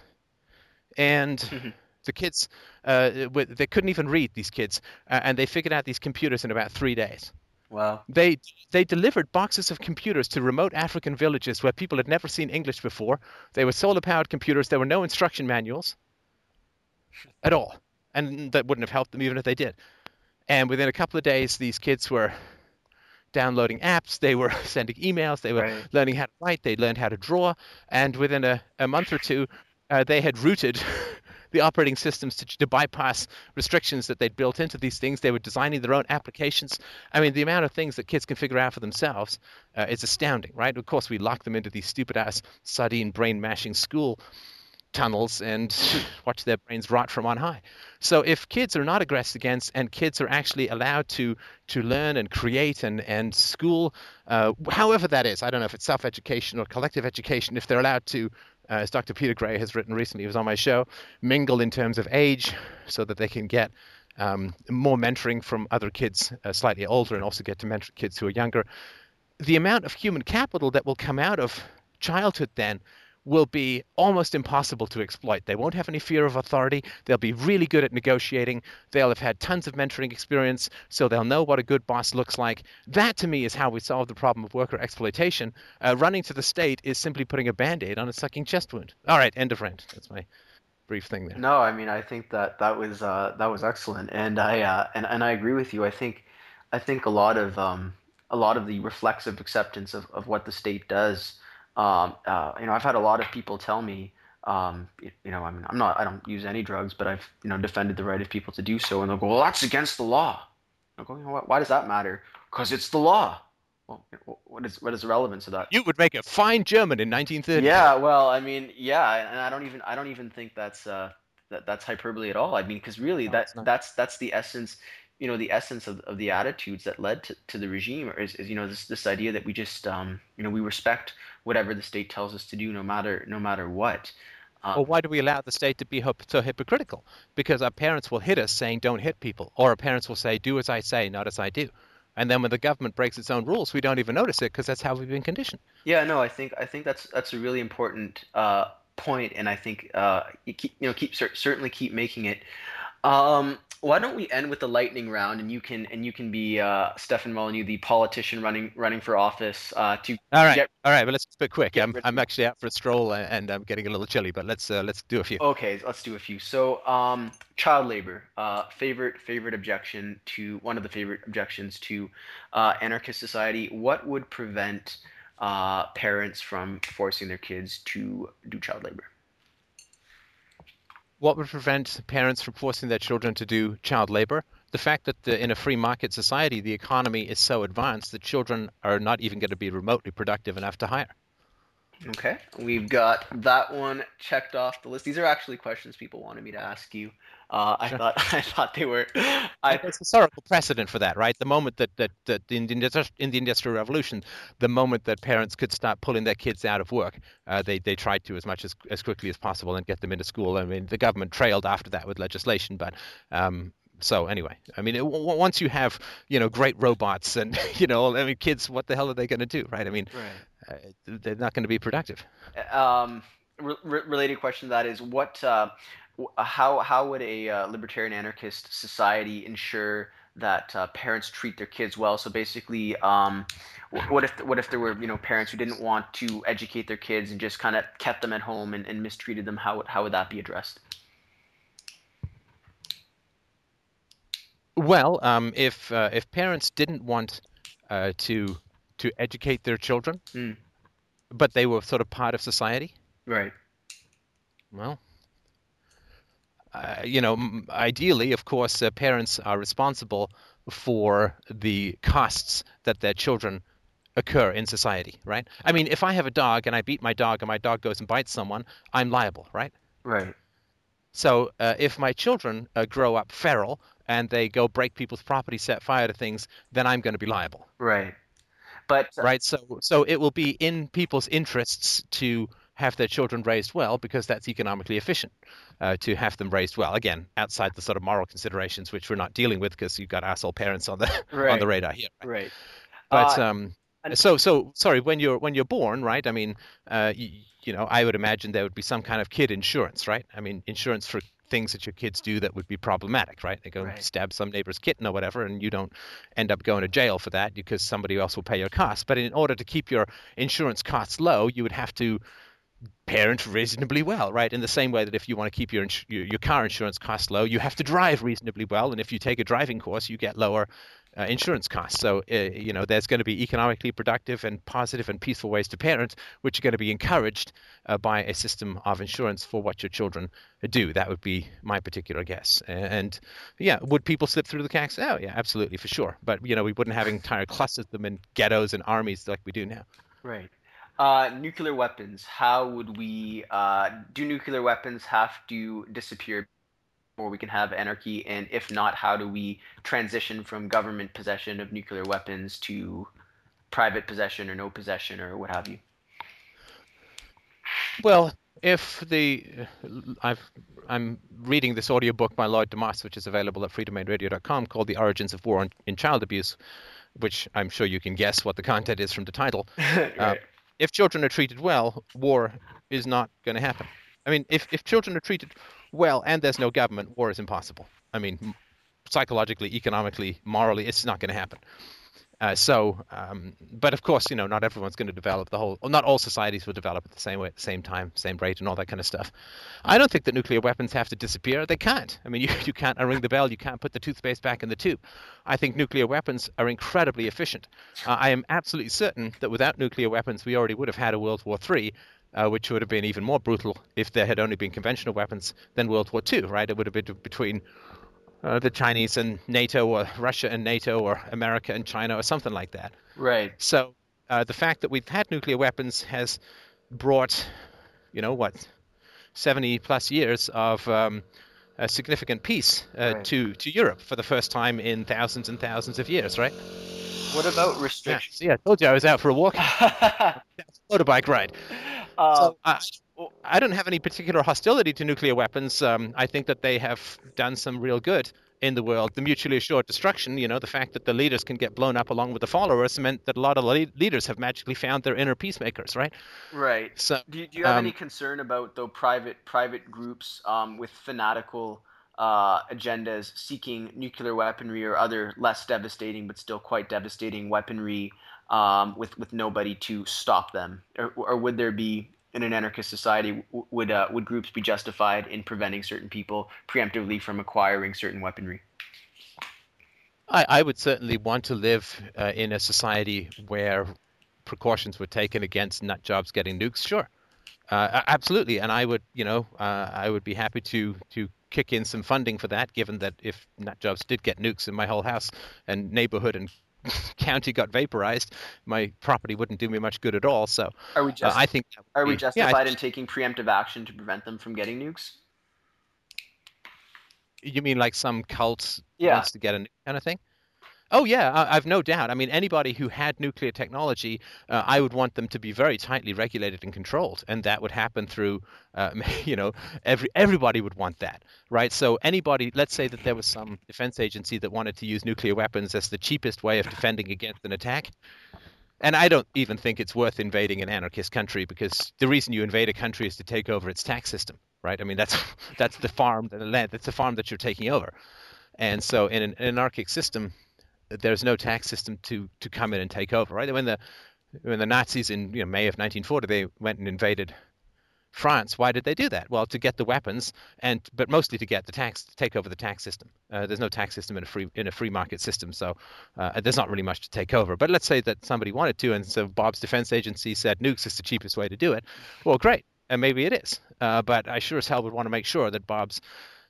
and Mhm. the kids uh, they couldn't even read. These kids, uh, and they figured out these computers in about three days. Wow. They they delivered boxes of computers to remote African villages where people had never seen English before. They were solar powered computers. There were no instruction manuals at all, and that wouldn't have helped them even if they did. And within a couple of days, these kids were downloading apps. They were sending emails. They were Right. learning how to write. They learned how to draw. And within a, a month or two, uh, they had rooted the operating systems to, to bypass restrictions that they'd built into these things. They were designing their own applications. I mean, the amount of things that kids can figure out for themselves uh, is astounding, right? Of course, we lock them into these stupid ass sardine brain mashing school tunnels and watch their brains rot from on high. So if kids are not aggressed against and kids are actually allowed to to learn and create and and school, uh, however that is, I don't know if it's self-education or collective education, if they're allowed to, uh, as Dr. Peter Gray has written recently, he was on my show, mingle in terms of age so that they can get um, more mentoring from other kids uh, slightly older and also get to mentor kids who are younger. The amount of human capital that will come out of childhood then will be almost impossible to exploit. They won't have any fear of authority. They'll be really good at negotiating. They'll have had tons of mentoring experience, so they'll know what a good boss looks like. That, to me, is how we solve the problem of worker exploitation. Uh, running to the state is simply putting a band aid on a sucking chest wound. All right, end of rant. That's my brief thing there. No, I mean I think that that was uh, that was excellent, and I uh, and and I agree with you. I think I think a lot of um, a lot of the reflexive acceptance of, of what the state does. Um, uh, you know, I've had a lot of people tell me, um, you, you know, I mean, I'm not, I don't use any drugs, but I've you know defended the right of people to do so, and they'll go, well, that's against the law. I go, you know what? Why does that matter? Because it's the law. Well, what is what is the relevance of that? You would make a fine German in 1930. Yeah, well, I mean, yeah, and I don't even I don't even think that's uh that that's hyperbole at all. I mean, because really No, that that's that's the essence, you know, the essence of, of the attitudes that led to, to the regime is, is you know this this idea that we just um you know we respect whatever the state tells us to do no matter no matter what. Uh, Or why do we allow the state to be so hypocritical? Because our parents will hit us saying, don't hit people. Or our parents will say, do as I say, not as I do. And then when the government breaks its own rules, we don't even notice it because that's how we've been conditioned. Yeah, no, I think I think that's that's a really important uh, point, and I think uh, you keep you know keep cer- certainly keep making it. Um, why don't we end with the lightning round, and you can and you can be uh, Stefan Molyneux, the politician running running for office. Uh, to all right, get, all right, but let's be quick. I'm I'm actually out for a stroll, and I'm getting a little chilly, but let's uh, let's do a few. Okay, let's do a few. So, um, child labor. Uh, favorite favorite objection to one of the favorite objections to uh, anarchist society. What would prevent uh, parents from forcing their kids to do child labor? What would prevent parents from forcing their children to do child labor? The fact that the, in a free market society, the economy is so advanced that children are not even going to be remotely productive enough to hire. Okay, we've got that one checked off the list. These are actually questions people wanted me to ask you. Uh, I thought I thought they were. I, There's historical precedent for that, right? The moment that that, that in, the, in the Industrial Revolution, the moment that parents could start pulling their kids out of work, uh, they they tried to as much as as quickly as possible and get them into school. I mean, the government trailed after that with legislation, but um, so anyway, I mean, it, w- once you have you know great robots and you know, I mean, kids, what the hell are they going to do, right? I mean, right. Uh, they're not going to be productive. Um, re- related question to that is what, uh, how how would a uh, libertarian anarchist society ensure that uh, parents treat their kids well? So basically, um, what if what if there were you know parents who didn't want to educate their kids and just kind of kept them at home and, and mistreated them? How how would that be addressed? Well, um, if uh, if parents didn't want uh, to to educate their children, mm. but they were sort of part of society. Right. Well, uh, you know, ideally, of course, uh, parents are responsible for the costs that their children occur in society, right? I mean, if I have a dog and I beat my dog and my dog goes and bites someone, I'm liable, right? Right. So uh, if my children uh, grow up feral and they go break people's property, set fire to things, then I'm going to be liable. Right. But uh, right, so so it will be in people's interests to have their children raised well because that's economically efficient uh, to have them raised well. Again, outside the sort of moral considerations which we're not dealing with because you've got asshole parents on the right. on the radar here. Right. right. But uh, um, so so sorry when you're when you're born, right? I mean, uh, you, you know, I would imagine there would be some kind of kid insurance, right? I mean, insurance for things that your kids do that would be problematic, right? They go right. stab some neighbor's kitten or whatever, and you don't end up going to jail for that because somebody else will pay your costs. But in order to keep your insurance costs low, you would have to parent reasonably well, right? In the same way that if you want to keep your, your, your car insurance costs low, you have to drive reasonably well, and if you take a driving course, you get lower uh, insurance costs. So, uh, you know, there's going to be economically productive and positive and peaceful ways to parent, which are going to be encouraged uh, by a system of insurance for what your children do. That would be my particular guess. And yeah, would people slip through the cracks? Oh, yeah, absolutely, for sure. But, you know, we wouldn't have entire clusters of them in ghettos and armies like we do now. Right. Uh, nuclear weapons. How would we uh, do? Nuclear weapons have to disappear before we can have anarchy? And if not, how do we transition from government possession of nuclear weapons to private possession or no possession or what have you? Well, if the I've I'm reading this audiobook by Lloyd deMause, which is available at freedomainradio.com, called "The Origins of War in Child Abuse," which I'm sure you can guess what the content is from the title. right. uh, if children are treated well, war is not going to happen. I mean, if if children are treated well, and there's no government, war is impossible. I mean, psychologically, economically, morally, it's not going to happen. Uh, so, um, but of course, you know, not everyone's going to develop the whole. Not all societies will develop at the same way, same time, same rate, and all that kind of stuff. I don't think that nuclear weapons have to disappear. They can't. I mean, you you can't ring the bell. You can't put the toothpaste back in the tube. I think nuclear weapons are incredibly efficient. Uh, I am absolutely certain that without nuclear weapons, we already would have had a World War III uh, which would have been even more brutal if there had only been conventional weapons than World War II, right? It would have been between uh, the Chinese and NATO, or Russia and NATO, or America and China, or something like that. Right. So uh, the fact that we've had nuclear weapons has brought, you know, what, 70 plus years of um, a significant peace uh, right. to to Europe for the first time in thousands and thousands of years, right? What about restrictions? Yeah, I told you I was out for a walk. motorbike ride. Uh, so I, I, don't have any particular hostility to nuclear weapons. Um, I think that they have done some real good in the world. The mutually assured destruction, you know, the fact that the leaders can get blown up along with the followers meant that a lot of leaders have magically found their inner peacemakers, right? Right. So, do you, do you have um, any concern about though private private groups um, with fanatical uh, agendas seeking nuclear weaponry or other less devastating but still quite devastating weaponry um, with with nobody to stop them, or, or would there be in an anarchist society would uh, would groups be justified in preventing certain people preemptively from acquiring certain weaponry? I, I would certainly want to live uh, in a society where precautions were taken against nut jobs getting nukes. Sure, uh, absolutely, and I would, you know, uh, I would be happy to to kick in some funding for that, given that if nut jobs did get nukes in my whole house and neighborhood and county got vaporized, my property wouldn't do me much good at all. So, are we just, uh, I think are we justified yeah, in taking preemptive action to prevent them from getting nukes? You mean like some cult yeah. wants to get a nuke kind of thing? Oh yeah, I've no doubt. I mean, anybody who had nuclear technology, uh, I would want them to be very tightly regulated and controlled, and that would happen through, uh, you know, every everybody would want that, right? So anybody, let's say that there was some defense agency that wanted to use nuclear weapons as the cheapest way of defending against an attack, and I don't even think it's worth invading an anarchist country because the reason you invade a country is to take over its tax system, right? I mean, that's that's the farm, the land, that's the farm that you're taking over, and so in an anarchic system there's no tax system to to come in and take over, right? When the when the Nazis in you know, May of 1940 they went and invaded France, why did they do that? Well, to get the weapons, and but mostly to get the tax, to take over the tax system. Uh, there's no tax system in a free in a free market system, so uh, there's not really much to take over. But let's say that somebody wanted to, and so Bob's defense agency said nukes is the cheapest way to do it. Well, great, and maybe it is. Uh, but I sure as hell would want to make sure that Bob's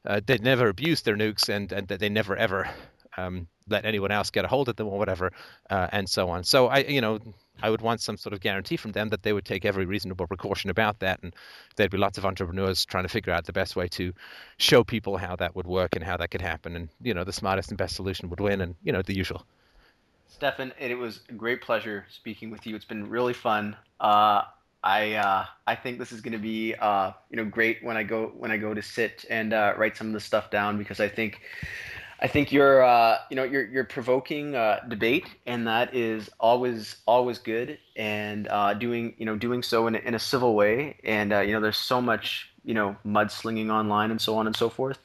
uh, they never abused their nukes and, and that they never ever um, let anyone else get a hold of them or whatever, uh, and so on. So I, you know, I would want some sort of guarantee from them that they would take every reasonable precaution about that, and there'd be lots of entrepreneurs trying to figure out the best way to show people how that would work and how that could happen, and you know, the smartest and best solution would win, and you know, the usual. Stefan, it was a great pleasure speaking with you. It's been really fun. Uh, I uh, I think this is going to be uh, you know great when I go when I go to sit and uh, write some of the stuff down because I think I think you're uh, you know you're you're provoking uh, debate, and that is always always good. And uh, doing you know doing so in a, in a civil way, and uh, you know there's so much you know mudslinging online and so on and so forth.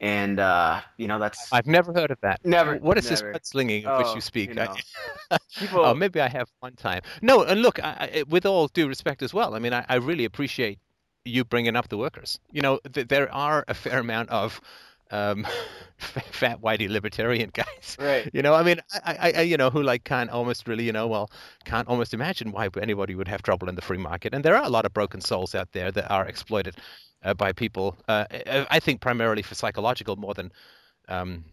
And uh, you know that's I've never heard of that. Never. What is never. this mudslinging of oh, which you speak? You know, people... oh, maybe I have one time. No, and look, I, I, with all due respect as well. I mean, I, I really appreciate you bringing up the workers. You know, th- there are a fair amount of um, fat whitey libertarian guys. Right. You know, I mean, I, I, you know, who like can't almost really, you know, well, can't almost imagine why anybody would have trouble in the free market. And there are a lot of broken souls out there that are exploited uh, by people. Uh, I think primarily for psychological more than. Um,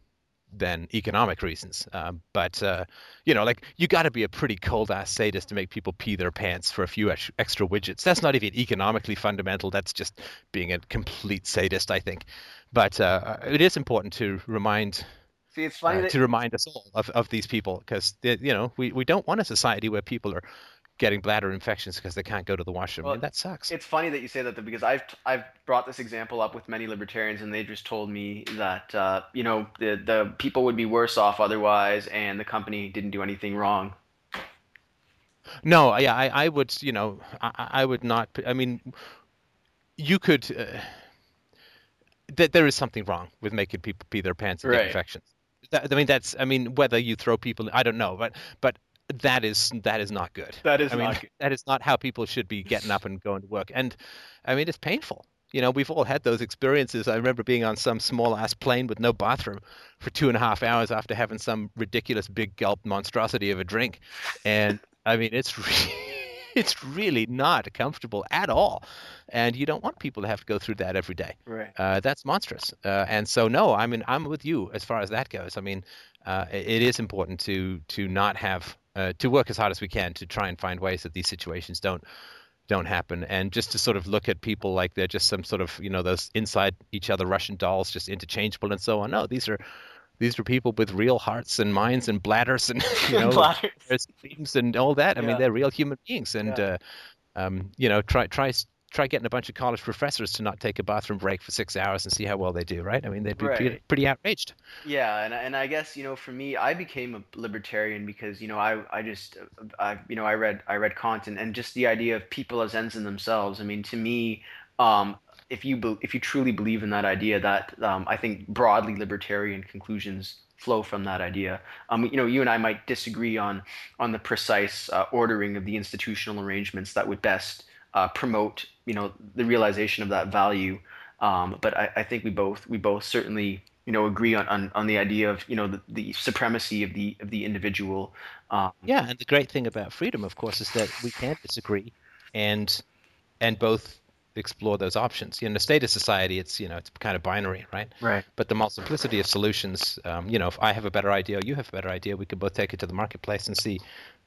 than economic reasons. Um, but uh, you know, like you got to be a pretty cold ass sadist to make people pee their pants for a few extra widgets. That's not even economically fundamental. That's just being a complete sadist, I think. But uh, it is important to remind. See, it's funny uh, that... to remind us all of, of these people because you know we, we don't want a society where people are getting bladder infections because they can't go to the washroom. Well, mean, that sucks. It's funny that you say that though, because I've I've brought this example up with many libertarians, and they just told me that uh, you know the the people would be worse off otherwise, and the company didn't do anything wrong. No, yeah, I, I would, you know, I, I would not. I mean, you could. Uh, that there is something wrong with making people pee their pants and right. get infections. That, I mean, that's. I mean, whether you throw people, I don't know, but but that is that is not good. That is I mean, not good. That is not how people should be getting up and going to work. And I mean, it's painful. You know, we've all had those experiences. I remember being on some small ass plane with no bathroom for two and a half hours after having some ridiculous big gulp monstrosity of a drink, and I mean, it's. Really, it's really not comfortable at all, and you don't want people to have to go through that every day. Right. Uh, that's monstrous. Uh, and so, no, I mean, I'm with you as far as that goes. I mean, uh, it is important to to not have uh, to work as hard as we can to try and find ways that these situations don't don't happen and just to sort of look at people like they're just some sort of you know those inside each other russian dolls just interchangeable and so on no these are these are people with real hearts and minds and bladders and you know bladders. and all that. I yeah. mean, they're real human beings, and yeah. uh, um, you know, try try try getting a bunch of college professors to not take a bathroom break for six hours and see how well they do, right? I mean, they'd be right. pretty, pretty, outraged. Yeah, and and I guess you know, for me, I became a libertarian because you know, I I just I you know, I read I read Kant and, and just the idea of people as ends in themselves. I mean, to me, um, if you be, if you truly believe in that idea, that um, I think broadly libertarian conclusions flow from that idea. Um, you know, you and I might disagree on on the precise uh, ordering of the institutional arrangements that would best uh, promote you know the realization of that value. Um, but I, I, think we both we both certainly you know agree on, on, on the idea of you know the, the supremacy of the of the individual. Um, yeah, and the great thing about freedom, of course, is that we can't disagree, and and both explore those options. You know, in a statist society, it's you know it's kind of binary, right? Right. But the multiplicity of solutions, um, you know, if I have a better idea, you have a better idea, we can both take it to the marketplace and see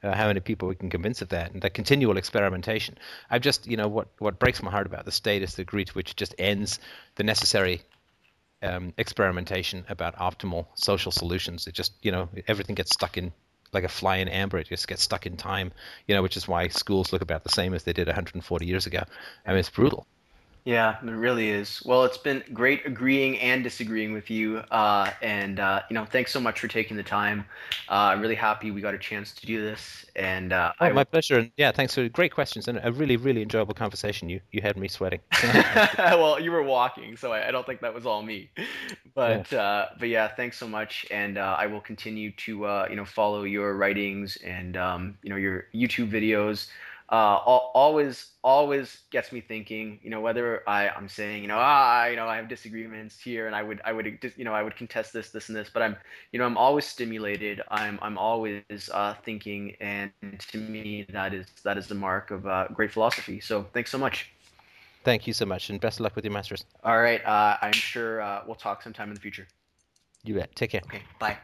uh, how many people we can convince of that, and that continual experimentation. I've just, you know, what what breaks my heart about the state is the degree to which it just ends the necessary um, experimentation about optimal social solutions. It just, you know, everything gets stuck in like a fly in amber. It just gets stuck in time, you know, which is why schools look about the same as they did 140 years ago. I mean, it's brutal. Yeah, it really is. Well, it's been great agreeing and disagreeing with you. Uh, and, uh, you know, thanks so much for taking the time. Uh, I'm really happy we got a chance to do this. And uh, oh, I... my pleasure. And yeah, thanks for great questions and a really, really enjoyable conversation. You you had me sweating. well, you were walking, so I, I, don't think that was all me. But yeah. Uh, but yeah, thanks so much. And uh, I will continue to, you know, follow your writings and, um, you know, your YouTube videos uh, always always gets me thinking. You know, whether I I'm saying you know ah you know I have disagreements here, and I would I would you know I would contest this this and this, but I'm you know I'm always stimulated. I'm I'm always uh, thinking, and to me that is that is the mark of uh, great philosophy. So thanks so much. Thank you so much, and best of luck with your masters. All right, uh, I'm sure uh, we'll talk sometime in the future. You bet. Take care. Okay. Bye.